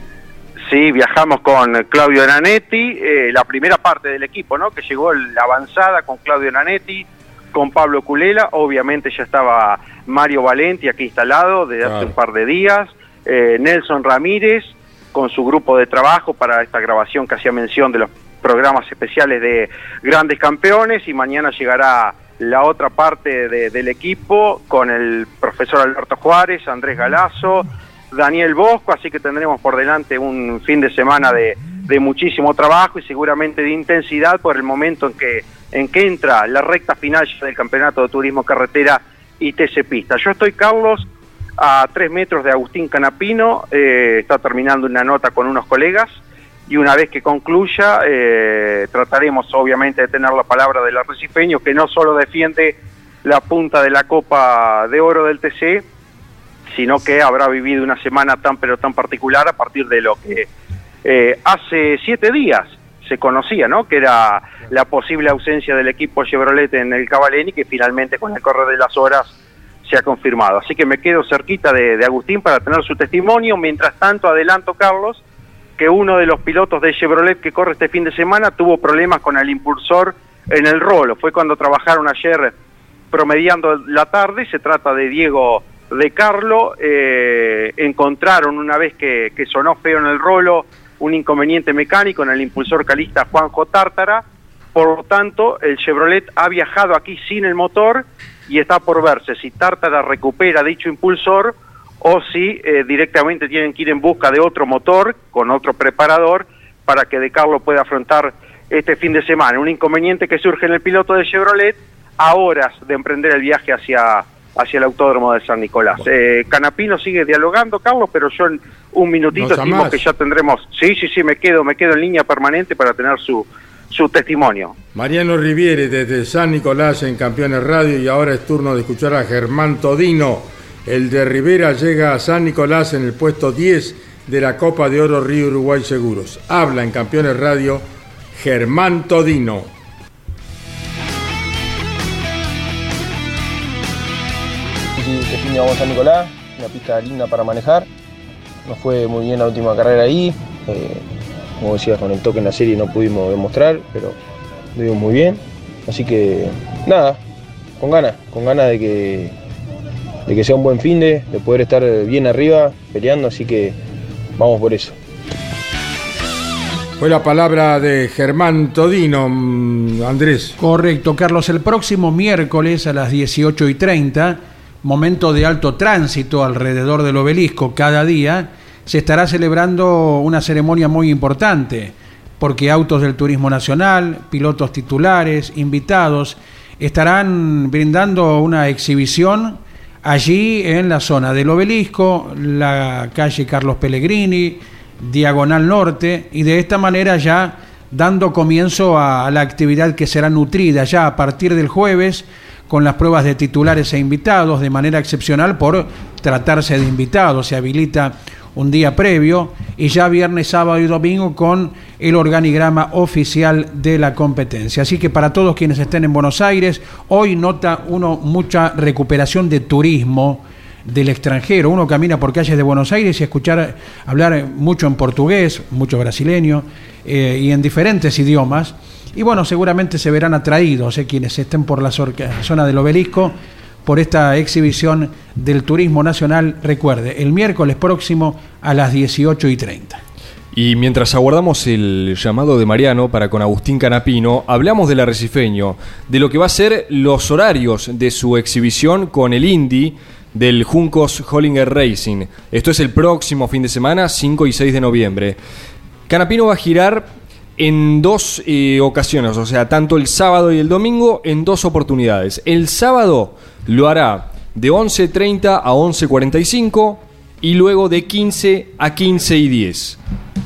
Sí, viajamos con Claudio Nanetti, eh, la primera parte del equipo, ¿no? Que llegó la avanzada con Claudio Nanetti, con Pablo Culela, obviamente ya estaba Mario Valenti aquí instalado desde hace un par de días, eh, Nelson Ramírez con su grupo de trabajo para esta grabación que hacía mención de los programas especiales de grandes campeones y mañana llegará la otra parte de- del equipo con el profesor Alberto Juárez, Andrés Galazo, Daniel Bosco, así que tendremos por delante un fin de semana de, de muchísimo trabajo y seguramente de intensidad por el momento en que, en que entra la recta final del Campeonato de Turismo Carretera y TC Pista. Yo estoy, Carlos, a tres metros de Agustín Canapino, eh, está terminando una nota con unos colegas y una vez que concluya eh, trataremos obviamente de tener la palabra del arrecifeño que no solo defiende la punta de la Copa de Oro del TC, sino que habrá vivido una semana tan pero tan particular a partir de lo que eh, hace siete días se conocía, ¿no? Que era la posible ausencia del equipo Chevrolet en el Cavaleni, que finalmente con el correr de las horas se ha confirmado. Así que me quedo cerquita de Agustín para tener su testimonio. Mientras tanto, adelanto, Carlos, que uno de los pilotos de Chevrolet que corre este fin de semana tuvo problemas con el impulsor en el rolo. Fue cuando trabajaron ayer promediando la tarde. Se trata de Diego de Carlo, eh, encontraron una vez que, sonó feo en el rolo un inconveniente mecánico en el impulsor calista Juanjo Tártara, por lo tanto el Chevrolet ha viajado aquí sin el motor y está por verse si Tártara recupera dicho impulsor o si eh, directamente tienen que ir en busca de otro motor con otro preparador para que De Carlo pueda afrontar este fin de semana. Un inconveniente que surge en el piloto de Chevrolet a horas de emprender el viaje hacia, hacia el autódromo de San Nicolás. Eh, Canapino sigue dialogando, Carlos, pero yo en un minutito estimo que ya tendremos... Sí, sí, sí, me quedo, me quedo en línea permanente para tener su, su testimonio. Mariano Riviere desde San Nicolás en Campeones Radio y ahora es turno de escuchar a Germán Todino. El de Rivera llega a San Nicolás en el puesto 10 de la Copa de Oro Río Uruguay Seguros. Habla en Campeones Radio Germán Todino. Este fin a San Nicolás, una pista linda para manejar. Nos fue muy bien la última carrera ahí. Eh, como decías, con el toque en la serie no pudimos demostrar, pero lo dimos muy bien. Así que nada, con ganas, con ganas de que, de que sea un buen fin de, de poder estar bien arriba peleando, así que vamos por eso. Fue la palabra de Germán Todino, mm, Andrés. Correcto, Carlos. El próximo miércoles a las 18 y 30, momento de alto tránsito alrededor del obelisco cada día, se estará celebrando una ceremonia muy importante, porque autos del Turismo Nacional, pilotos titulares, invitados, estarán brindando una exhibición allí en la zona del obelisco, la calle Carlos Pellegrini, Diagonal Norte, y de esta manera ya dando comienzo a, la actividad que será nutrida ya a partir del jueves con las pruebas de titulares e invitados de manera excepcional por tratarse de invitados. Se habilita un día previo y ya viernes, sábado y domingo con el organigrama oficial de la competencia. Así que para todos quienes estén en Buenos Aires, hoy nota uno mucha recuperación de turismo del extranjero. Uno camina por calles de Buenos Aires y escuchar hablar mucho en portugués, mucho brasileño eh, y en diferentes idiomas. Y bueno, seguramente se verán atraídos eh, quienes estén por la zona del obelisco por esta exhibición del turismo nacional, recuerde, el miércoles próximo a las 18 y 30. Y mientras aguardamos el llamado de Mariano para con Agustín Canapino, hablamos del arrecifeño, de lo que va a ser los horarios de su exhibición con el Indy del Juncos Hollinger Racing. Esto es el próximo fin de semana, 5 y 6 de noviembre. Canapino va a girar en dos eh, ocasiones, o sea, tanto el sábado y el domingo, en dos oportunidades. El sábado lo hará de 11.30 a 11.45 y luego de 15 a 15 y 10.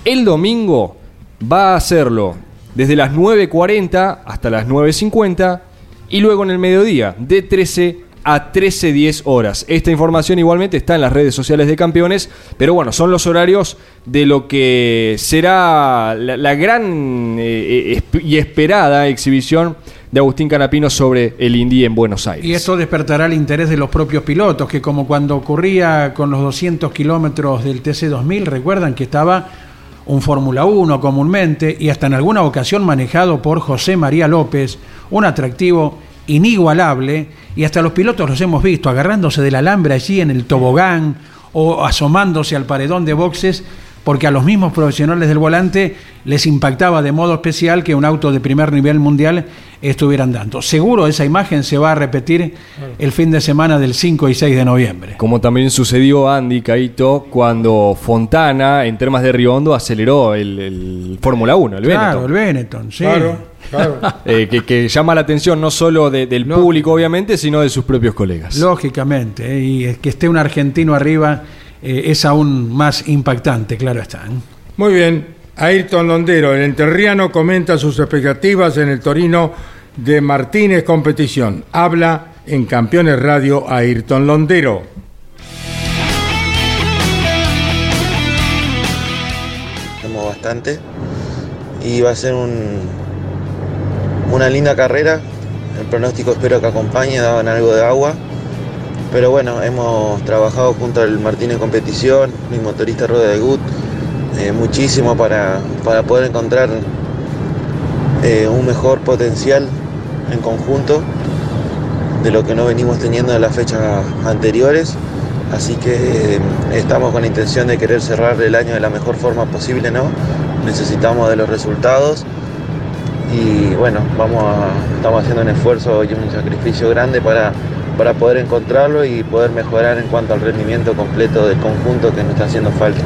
El domingo va a hacerlo desde las 9.40 hasta las 9.50 y luego en el mediodía de 13 a 13.10 horas. Esta información igualmente está en las redes sociales de campeones, pero bueno, son los horarios de lo que será la, gran eh, eh, y esperada exhibición de Agustín Canapino sobre el Indy en Buenos Aires. Y esto despertará el interés de los propios pilotos, que como cuando ocurría con los 200 kilómetros del TC2000, recuerdan que estaba un Fórmula 1 comúnmente y hasta en alguna ocasión manejado por José María López, un atractivo inigualable, y hasta los pilotos los hemos visto agarrándose del alambre allí en el tobogán o asomándose al paredón de boxes porque a los mismos profesionales del volante les impactaba de modo especial que un auto de primer nivel mundial estuviera andando. Seguro esa imagen se va a repetir el fin de semana del 5 y 6 de noviembre. Como también sucedió Andy Caito cuando Fontana en Termas de Río Hondo aceleró el, Fórmula 1, el claro, el Benetton, sí. Claro. Eh, que, llama la atención no solo del público, obviamente, sino de sus propios colegas. Lógicamente, eh, y que esté un argentino arriba eh, es aún más impactante, claro está. ¿eh? Muy bien, Ayrton Londero, el enterriano comenta sus expectativas en el Torino de Martínez Competición. Habla en Campeones Radio Ayrton Londero. Estamos bastante y va a ser un, una linda carrera. El pronóstico espero que acompañe, daban algo de agua pero bueno, hemos trabajado junto al Martínez Competición, mi motorista Rueda de Gut, eh, muchísimo para, poder encontrar eh, un mejor potencial en conjunto de lo que no venimos teniendo en las fechas anteriores. Así que eh, estamos con la intención de querer cerrar el año de la mejor forma posible, ¿no? Necesitamos de los resultados y bueno, vamos estamos haciendo un esfuerzo y un sacrificio grande para, para poder encontrarlo y poder mejorar en cuanto al rendimiento completo del conjunto que nos está haciendo falta.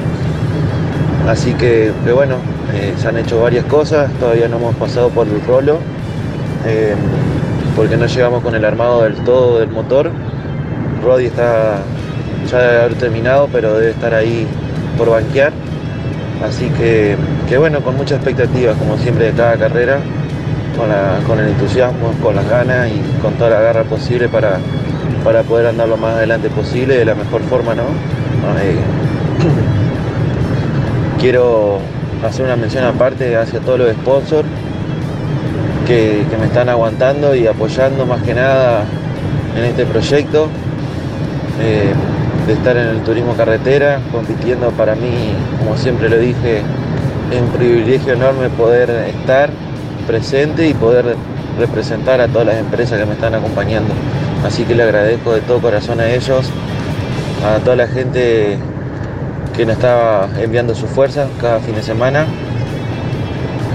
Así que, que bueno, eh, se han hecho varias cosas, todavía no hemos pasado por el rolo, eh, porque no llegamos con el armado del todo del motor. Roddy está ya debe haber terminado, pero debe estar ahí por banquear. Así que, que bueno, con muchas expectativas, como siempre de cada carrera, con, la- con el entusiasmo, con las ganas y con toda la garra posible para, para poder andar lo más adelante posible de la mejor forma, ¿no? Quiero hacer una mención aparte hacia todos los sponsors que, que me están aguantando y apoyando más que nada en este proyecto. Eh, de estar en el turismo carretera, compitiendo para mí, como siempre lo dije, es un privilegio enorme poder estar presente y poder representar a todas las empresas que me están acompañando. Así que le agradezco de todo corazón a ellos, a toda la gente que nos está enviando su fuerza cada fin de semana,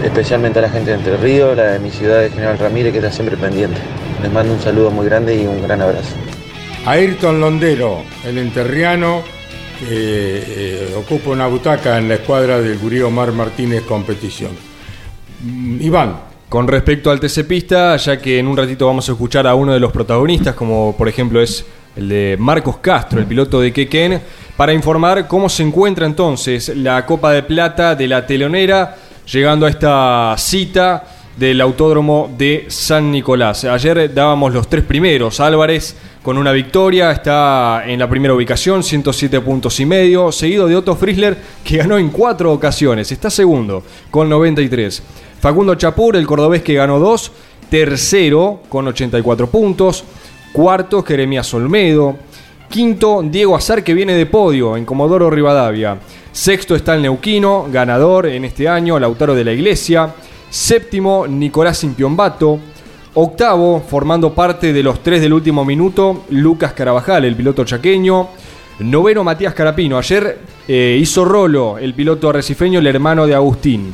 especialmente a la gente de Entre Ríos, la de mi ciudad de General Ramírez que está siempre pendiente. Les mando un saludo muy grande y un gran abrazo. Ayrton Londero, el enterriano, que eh, ocupa una butaca en la escuadra del Gurí Omar Martínez Competición. Mm, Iván. Con respecto al TC Pista, ya que en un ratito vamos a escuchar a uno de los protagonistas, como por ejemplo es el de Marcos Castro, el piloto de Quequén, para informar cómo se encuentra entonces la Copa de Plata de la Telonera, llegando a esta cita del Autódromo de San Nicolás. Ayer dábamos los tres primeros, Álvarez con una victoria, está en la primera ubicación, 107 puntos y medio, seguido de Otto Frizzler, que ganó en cuatro ocasiones, está segundo, con 93. Facundo Chapur, el cordobés que ganó dos, tercero, con 84 puntos, cuarto, Jeremías Olmedo, quinto, Diego Azar, que viene de podio en Comodoro Rivadavia, sexto está el Neuquino, ganador en este año, Lautaro de la Iglesia, séptimo, Nicolás Impiombato, Octavo, formando parte de los tres del último minuto, Lucas Carabajal, el piloto chaqueño. Noveno, Matías Carapino. Ayer eh, hizo rolo el piloto arrecifeño, el hermano de Agustín.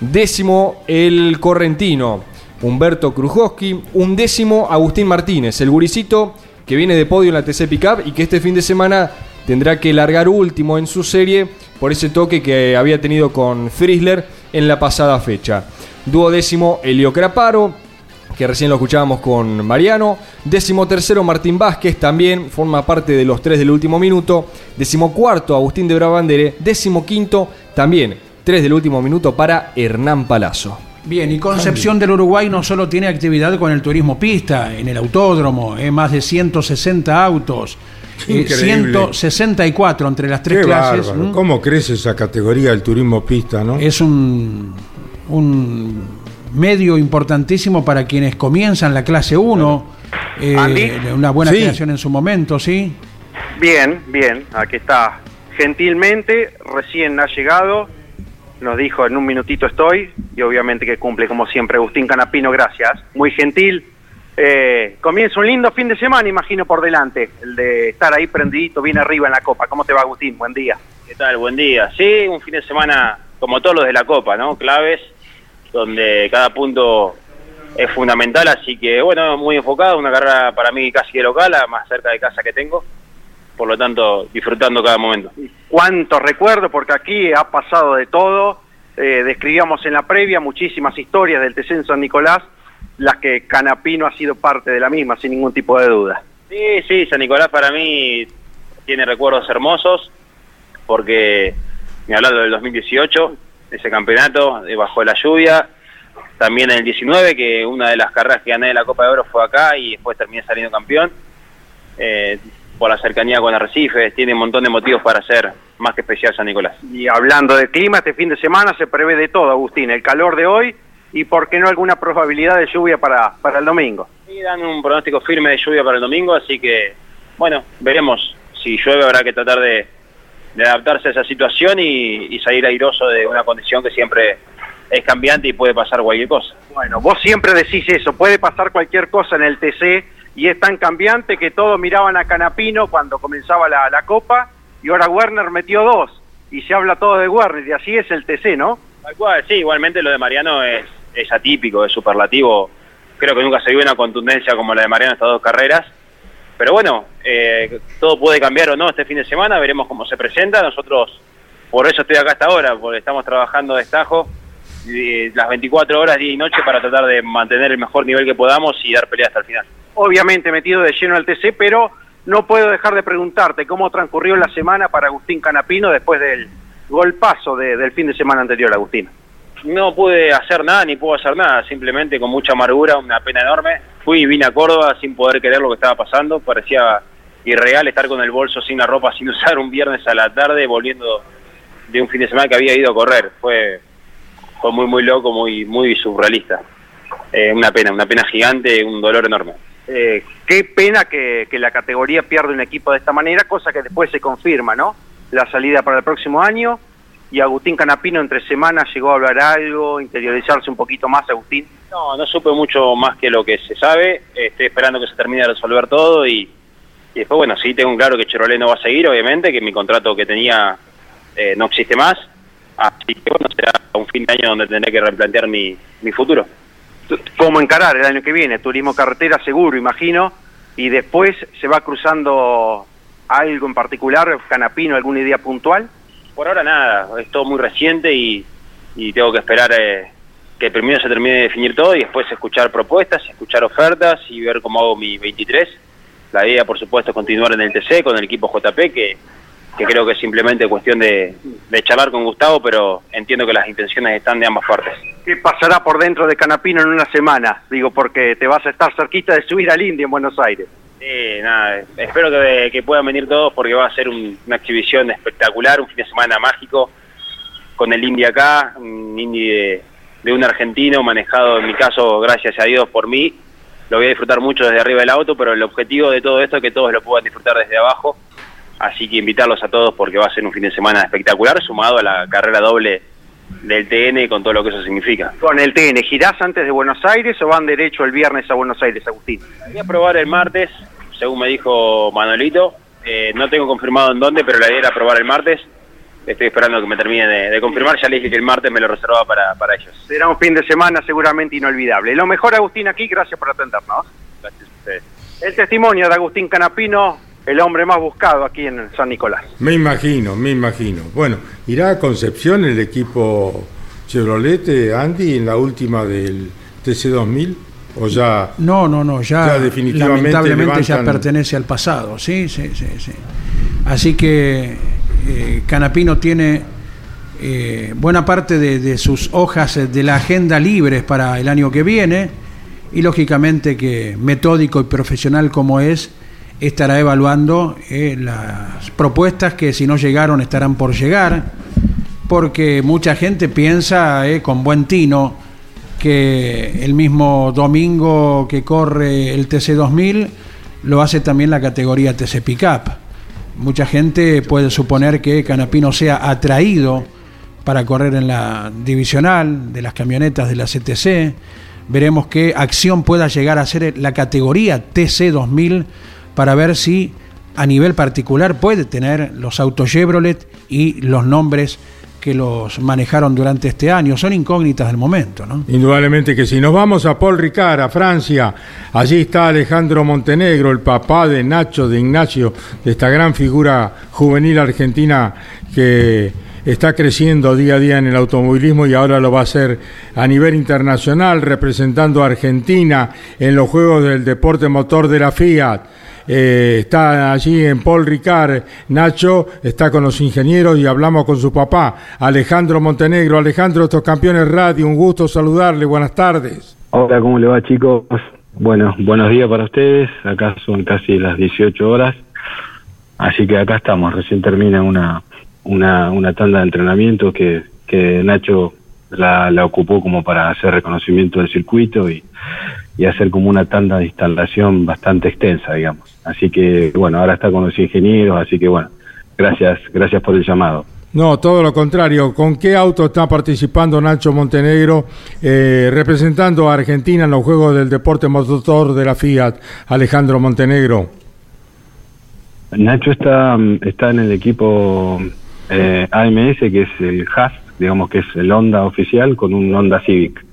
Décimo, el correntino, Humberto Krujowski. Un décimo, Agustín Martínez, el guricito que viene de podio en la TC Pickup y que este fin de semana tendrá que largar último en su serie por ese toque que había tenido con Frizzler en la pasada fecha. Duodécimo, Elio Craparo que recién lo escuchábamos con Mariano. Décimo tercero, Martín Vázquez, también forma parte de los tres del último minuto. Décimo cuarto, Agustín de Brabandere. Décimo quinto, también tres del último minuto para Hernán Palazzo. Bien, y Concepción del Uruguay no solo tiene actividad con el turismo pista, en el autódromo, es más de 160 autos, eh, Increíble. 164 entre las tres Qué clases. ¿Cómo crece esa categoría del turismo pista, no? Es un, un medio importantísimo para quienes comienzan la clase 1. eh, una buena Sí. creación en su momento, ¿sí? Bien, bien, aquí está. Gentilmente, recién ha llegado, nos dijo en un minutito estoy, y obviamente que cumple como siempre Agustín Canapino, gracias. Muy gentil. Eh, comienza un lindo fin de semana, imagino, por delante, el de estar ahí prendidito, bien arriba en la copa. ¿Cómo te va, Agustín? Buen día. ¿Qué tal? Buen día. Sí, un fin de semana como todos los de la Copa, ¿no? Claves, donde cada punto es fundamental, así que bueno, muy enfocado, una carrera para mí casi de local, más cerca de casa que tengo, por lo tanto disfrutando cada momento. Cuántos recuerdos, porque aquí ha pasado de todo. Eh, describíamos en la previa muchísimas historias del TC en San Nicolás, las que Canapino ha sido parte de la misma, sin ningún tipo de duda. Sí, sí, San Nicolás para mí tiene recuerdos hermosos, porque me hablado del 2018, ese campeonato, de bajo la lluvia, también en el 19, que una de las carreras que gané de la Copa de Oro fue acá y después terminé saliendo campeón, eh, por la cercanía con Arrecifes, tiene un montón de motivos para ser más que especial San Nicolás. Y hablando de clima, este fin de semana se prevé de todo, Agustín. El calor de hoy y, ¿por qué no, alguna probabilidad de lluvia para, para el domingo? Y dan un pronóstico firme de lluvia para el domingo, así que, bueno, veremos. Si llueve habrá que tratar de, de adaptarse a esa situación y, y salir airoso de una condición que siempre es cambiante y puede pasar cualquier cosa. Bueno, vos siempre decís eso, puede pasar cualquier cosa en el TC y es tan cambiante que todos miraban a Canapino cuando comenzaba la, la Copa y ahora Werner metió dos y se habla todo de Werner y así es el TC, ¿no? Tal cual, sí, igualmente lo de Mariano es, atípico, es superlativo. Creo que nunca se vio una contundencia como la de Mariano en estas dos carreras. Pero bueno, eh, todo puede cambiar o no este fin de semana, veremos cómo se presenta. Nosotros, por eso estoy acá hasta ahora, porque estamos trabajando de estajo y las 24 horas, día y noche, para tratar de mantener el mejor nivel que podamos y dar pelea hasta el final. Obviamente metido de lleno al TC, pero no puedo dejar de preguntarte cómo transcurrió la semana para Agustín Canapino después del golpazo de, del fin de semana anterior, Agustín. No pude hacer nada ni puedo hacer nada, simplemente con mucha amargura, una pena enorme. Fui y vine a Córdoba sin poder creer lo que estaba pasando, parecía irreal estar con el bolso sin la ropa, sin usar un viernes a la tarde, volviendo de un fin de semana que había ido a correr. Fue, fue muy, muy loco, muy, muy surrealista. Eh, una pena, una pena gigante, un dolor enorme. Eh, qué pena que, la categoría pierda un equipo de esta manera, cosa que después se confirma, ¿no? La salida para el próximo año y Agustín Canapino entre semanas llegó a hablar algo, interiorizarse un poquito más, Agustín. No, no supe mucho más que lo que se sabe. Estoy esperando que se termine de resolver todo y, después, bueno, sí tengo claro que Chevrolet no va a seguir, obviamente, que mi contrato que tenía eh, no existe más. Así que, bueno, será un fin de año donde tendré que replantear mi futuro. ¿Cómo encarar el año que viene? Turismo carretera seguro, imagino, y después se va cruzando algo en particular, Canapino, alguna idea puntual. Por ahora nada, es todo muy reciente y, y tengo que esperar eh, que primero se termine de definir todo y después escuchar propuestas, escuchar ofertas y ver cómo hago mi 23. La idea, por supuesto, es continuar en el TC con el equipo JP, que, que creo que es simplemente cuestión de, de charlar con Gustavo, pero entiendo que las intenciones están de ambas partes. ¿Qué pasará por dentro de Canapino en una semana? Digo, porque te vas a estar cerquita de subir al India en Buenos Aires. Sí, nada, espero que, que puedan venir todos porque va a ser un- una exhibición espectacular, un fin de semana mágico, con el Indy acá, un Indy de, de un argentino manejado, en mi caso, gracias a Dios, por mí. Lo voy a disfrutar mucho desde arriba del auto, pero el objetivo de todo esto es que todos lo puedan disfrutar desde abajo. Así que invitarlos a todos porque va a ser un fin de semana espectacular, sumado a la carrera doble del TN con todo lo que eso significa. Con el TN, ¿girás antes de Buenos Aires o van derecho el viernes a Buenos Aires, Agustín? Voy a probar el martes, según me dijo Manuelito. Eh, no tengo confirmado en dónde, pero la idea era probar el martes. Estoy esperando que me termine de, de confirmar. Ya le dije que el martes me lo reservaba para, para ellos. Será un fin de semana seguramente inolvidable. Lo mejor, Agustín, aquí, gracias por atendernos. Gracias a ustedes. El testimonio de Agustín Canapino, el hombre más buscado aquí en San Nicolás. Me imagino, me imagino. Bueno, irá a Concepción el equipo Chevrolet, eh, Andy, en la última del TC2000 o ya No, no, no, ya, Ya definitivamente lamentablemente ya pertenece al pasado, sí, sí, sí, sí. Así que eh, Canapino tiene eh, buena parte de, de sus hojas de la agenda libres para el año que viene y lógicamente que metódico y profesional como es, estará evaluando eh, las propuestas que si no llegaron estarán por llegar, porque mucha gente piensa eh, con buen tino que el mismo domingo que corre el TC2000 lo hace también la categoría TC Pickup. Mucha gente puede suponer que Canapino sea atraído para correr en la divisional de las camionetas de la CTC. Veremos qué acción pueda llegar a ser la categoría TC2000 para ver si a nivel particular puede tener los autos Chevrolet y los nombres que los manejaron durante este año. Son incógnitas del momento, ¿no? Indudablemente que si nos vamos a Paul Ricard, a Francia, allí está Alejandro Montenegro, el papá de Nacho, de Ignacio, de esta gran figura juvenil argentina que está creciendo día a día en el automovilismo y ahora lo va a hacer a nivel internacional, representando a Argentina en los Juegos del Deporte Motor de la Fiat. Eh, está allí en Paul Ricard, Nacho está con los ingenieros y hablamos con su papá, Alejandro Montenegro. Alejandro, estos campeones radio, un gusto saludarle, buenas tardes. Hola, ¿cómo le va chicos? Bueno, buenos días para ustedes. Acá son casi las 18 horas. Así que acá estamos. Recién termina una, una, una tanda de entrenamiento que, que Nacho la, la ocupó como para hacer reconocimiento del circuito y, y hacer como una tanda de instalación bastante extensa, digamos. Así que, bueno, ahora está con los ingenieros, así que, bueno, gracias, gracias por el llamado. No, todo lo contrario. ¿Con qué auto está participando Nacho Montenegro eh, representando a Argentina en los Juegos del Deporte Motor de la Fiat, Alejandro Montenegro? Nacho está, está en el equipo eh, AMS, que es el Haas, digamos que es el Honda oficial, con un Honda Civic.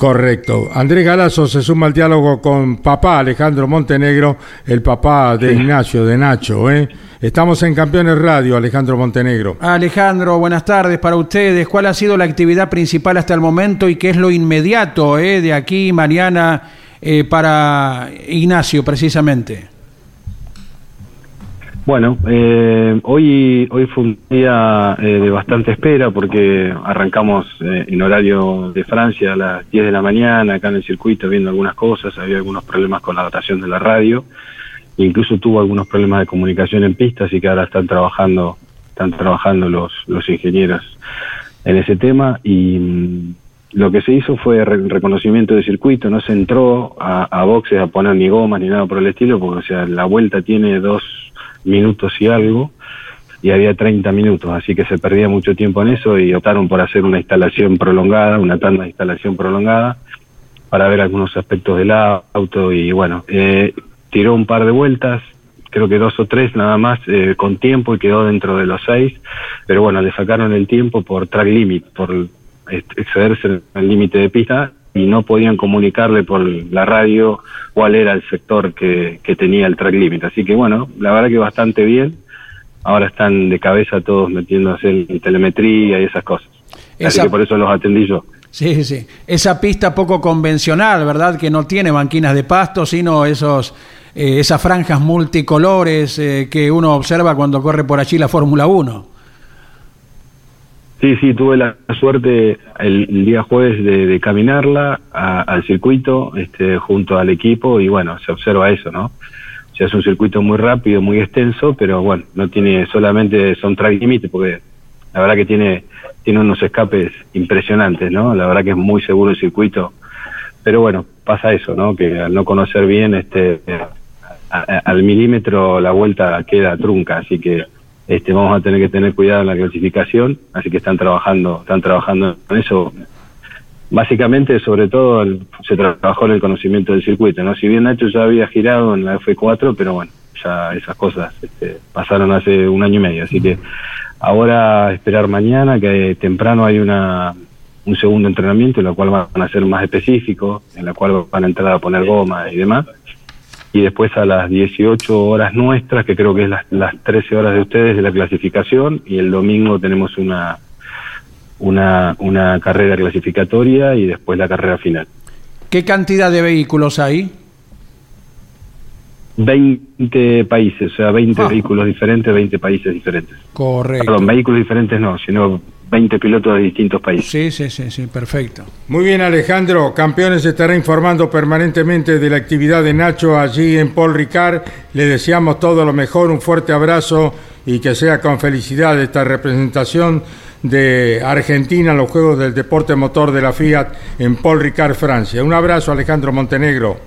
Correcto. Andrés Galazo se suma al diálogo con papá Alejandro Montenegro, el papá de Ignacio, de Nacho. ¿eh? Estamos en Campeones Radio, Alejandro Montenegro. Alejandro, buenas tardes para ustedes. ¿Cuál ha sido la actividad principal hasta el momento y qué es lo inmediato eh, de aquí mañana eh, para Ignacio precisamente? Bueno, eh, hoy, hoy fue un día eh, de bastante espera porque arrancamos eh, en horario de Francia a las 10 de la mañana, acá en el circuito viendo algunas cosas, había algunos problemas con la adaptación de la radio, incluso tuvo algunos problemas de comunicación en pista, así que ahora están trabajando, están trabajando los, los ingenieros en ese tema. Y mm, lo que se hizo fue reconocimiento de circuito, no se entró a, a boxes a poner ni gomas ni nada por el estilo, porque o sea, la vuelta tiene dos minutos y algo, y había 30 minutos, así que se perdía mucho tiempo en eso y optaron por hacer una instalación prolongada, una tanda de instalación prolongada, para ver algunos aspectos del auto y bueno, eh, tiró un par de vueltas, creo que dos o tres nada más eh, con tiempo y quedó dentro de los seis, pero bueno, le sacaron el tiempo por track limit, por excederse el límite de pista y no podían comunicarle por la radio cuál era el sector que, que tenía el track limit. Así que bueno, la verdad que bastante bien. Ahora están de cabeza todos metiéndose en telemetría y esas cosas. Así que por eso los atendí yo. Sí, sí. Esa pista poco convencional, ¿verdad? Que no tiene banquinas de pasto, sino esos, eh, esas franjas multicolores eh, que uno observa cuando corre por allí la Fórmula 1. Sí, sí, tuve la suerte el, día jueves de, caminarla al circuito este, junto al equipo y bueno, se observa eso, ¿no? O sea, es un circuito muy rápido, muy extenso, pero bueno, no tiene solamente son track límite porque la verdad que tiene tiene unos escapes impresionantes, ¿no? La verdad que es muy seguro el circuito, pero bueno, pasa eso, ¿no? Que al no conocer bien este al milímetro la vuelta queda trunca, así que este, vamos a tener que tener cuidado en la clasificación, así que están trabajando, están trabajando en eso. Básicamente, sobre todo, se trabajó en el conocimiento del circuito, ¿no? Si bien Nacho ya había girado en la F4, pero bueno, ya esas cosas este, pasaron hace un año y medio, así que ahora esperar mañana, que temprano hay una un segundo entrenamiento, en el cual van a ser más específicos, en la cual van a entrar a poner goma y demás y después a las 18 horas nuestras, que creo que es las, las 13 horas de ustedes de la clasificación, y el domingo tenemos una, una, una carrera clasificatoria y después la carrera final. ¿Qué cantidad de vehículos hay? 20 países, o sea, 20 ah. vehículos diferentes, 20 países diferentes. Correcto. Perdón, vehículos diferentes no, sino 20 pilotos de distintos países. Sí, sí, sí, sí, perfecto. Muy bien, Alejandro. Campeones estará informando permanentemente de la actividad de Nacho allí en Paul Ricard. Le deseamos todo lo mejor, un fuerte abrazo y que sea con felicidad esta representación de Argentina en los Juegos del Deporte Motor de la Fiat en Paul Ricard, Francia. Un abrazo, Alejandro Montenegro.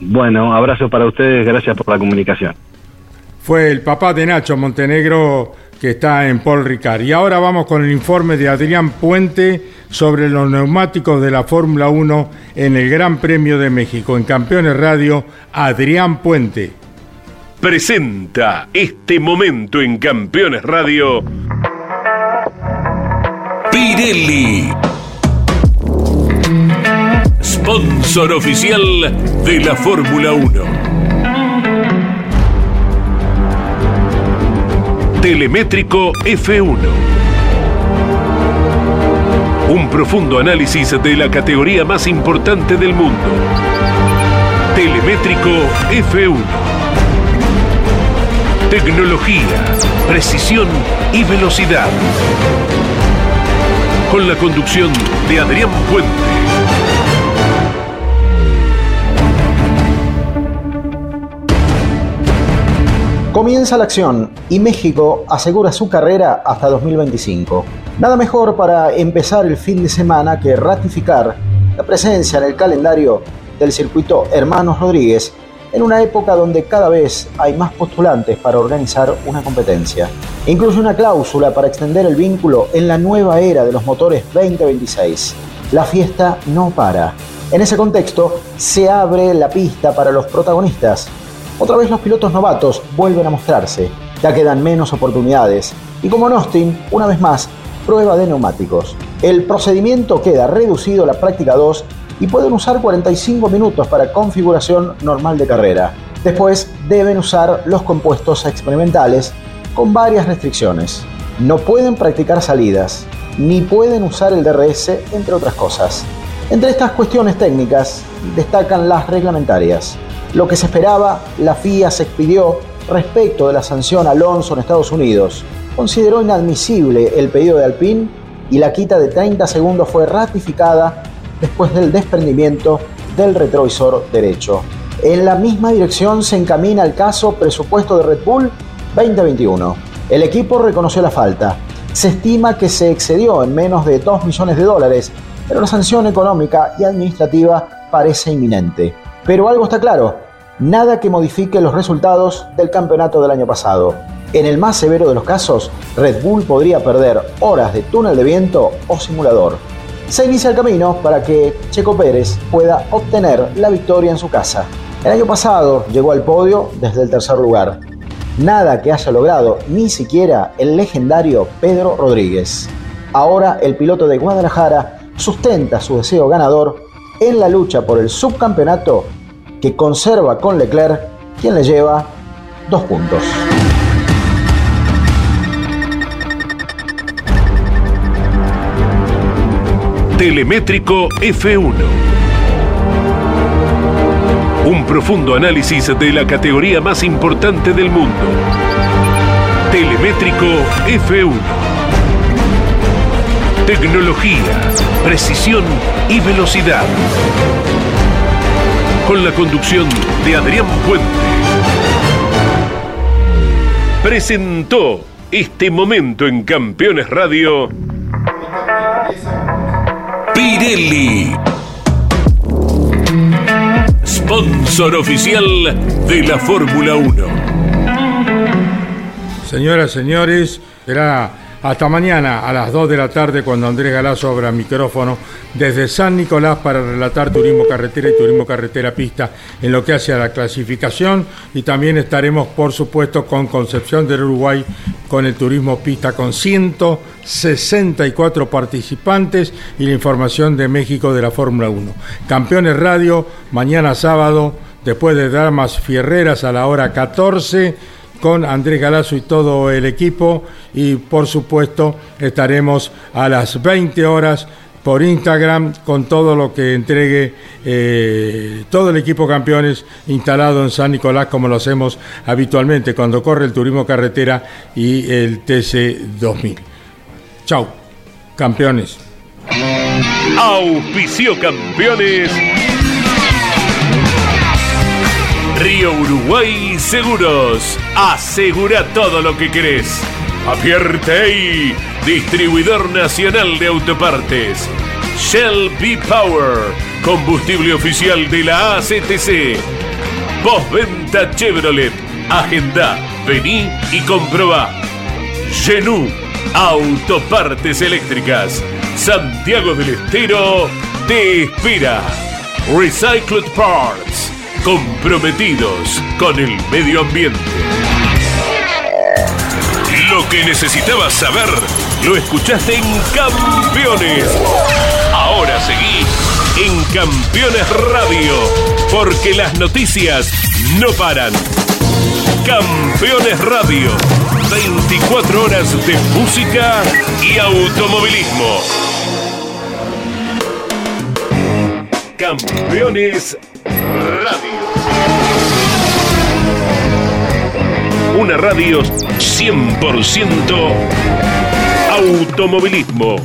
Bueno, abrazo para ustedes, gracias por la comunicación. Fue el papá de Nacho Montenegro que está en Paul Ricard. Y ahora vamos con el informe de Adrián Puente sobre los neumáticos de la Fórmula 1 en el Gran Premio de México. En Campeones Radio, Adrián Puente. Presenta este momento en Campeones Radio. Pirelli. Sponsor oficial de la Fórmula 1. Telemétrico F1. Un profundo análisis de la categoría más importante del mundo. Telemétrico F1. Tecnología, precisión y velocidad. Con la conducción de Adrián Puente. Comienza la acción y México asegura su carrera hasta 2025. Nada mejor para empezar el fin de semana que ratificar la presencia en el calendario del circuito Hermanos Rodríguez en una época donde cada vez hay más postulantes para organizar una competencia. Incluye una cláusula para extender el vínculo en la nueva era de los motores 2026. La fiesta no para. En ese contexto, se abre la pista para los protagonistas. Otra vez los pilotos novatos vuelven a mostrarse. Ya quedan menos oportunidades. Y como en Austin, una vez más, prueba de neumáticos. El procedimiento queda reducido a la práctica 2 y pueden usar 45 minutos para configuración normal de carrera. Después deben usar los compuestos experimentales con varias restricciones. No pueden practicar salidas, ni pueden usar el DRS, entre otras cosas. Entre estas cuestiones técnicas destacan las reglamentarias. Lo que se esperaba, la FIA se expidió respecto de la sanción Alonso en Estados Unidos. Consideró inadmisible el pedido de Alpine y la quita de 30 segundos fue ratificada después del desprendimiento del retrovisor derecho. En la misma dirección se encamina el caso presupuesto de Red Bull 2021. El equipo reconoció la falta. Se estima que se excedió en menos de 2 millones de dólares, pero la sanción económica y administrativa parece inminente. Pero algo está claro, nada que modifique los resultados del campeonato del año pasado. En el más severo de los casos, Red Bull podría perder horas de túnel de viento o simulador se inicia el camino para que Checo Pérez pueda obtener la victoria en su casa. El año pasado llegó al podio desde el tercer lugar. Nada que haya logrado ni siquiera el legendario Pedro Rodríguez. Ahora el piloto de Guadalajara sustenta su deseo ganador en la lucha por el subcampeonato que conserva con Leclerc, quien le lleva dos puntos. Telemétrico F1. Un profundo análisis de la categoría más importante del mundo. Telemétrico F1. Tecnología, precisión y velocidad. Con la conducción de Adrián Puente. Presentó este momento en Campeones Radio. Pirelli. Sponsor oficial de la Fórmula 1. Señoras, señores, será hasta mañana a las 2 de la tarde cuando Andrés Galazo abra micrófono desde San Nicolás para relatar turismo carretera y turismo carretera pista en lo que hace a la clasificación y también estaremos por supuesto con Concepción del Uruguay con el turismo pista con 164 participantes y la información de México de la Fórmula 1. Campeones Radio, mañana sábado, después de Damas Fierreras a la hora 14 con Andrés Galazo y todo el equipo y por supuesto estaremos a las 20 horas por Instagram con todo lo que entregue eh, todo el equipo campeones instalado en San Nicolás como lo hacemos habitualmente cuando corre el turismo carretera y el TC 2000. Chau, campeones. Auspicio campeones. Río Uruguay Seguros. Asegura todo lo que querés. Apierte distribuidor nacional de autopartes. Shell B Power, combustible oficial de la ACTC. Postventa Chevrolet. Agenda, vení y comprobá. Genú, autopartes eléctricas. Santiago del Estero te espera. Recycled Parts, comprometidos con el medio ambiente. Lo que necesitabas saber lo escuchaste en Campeones. Ahora seguí en Campeones Radio, porque las noticias no paran. Campeones Radio, 24 horas de música y automovilismo. Campeones Radio. Una radio 100% automovilismo.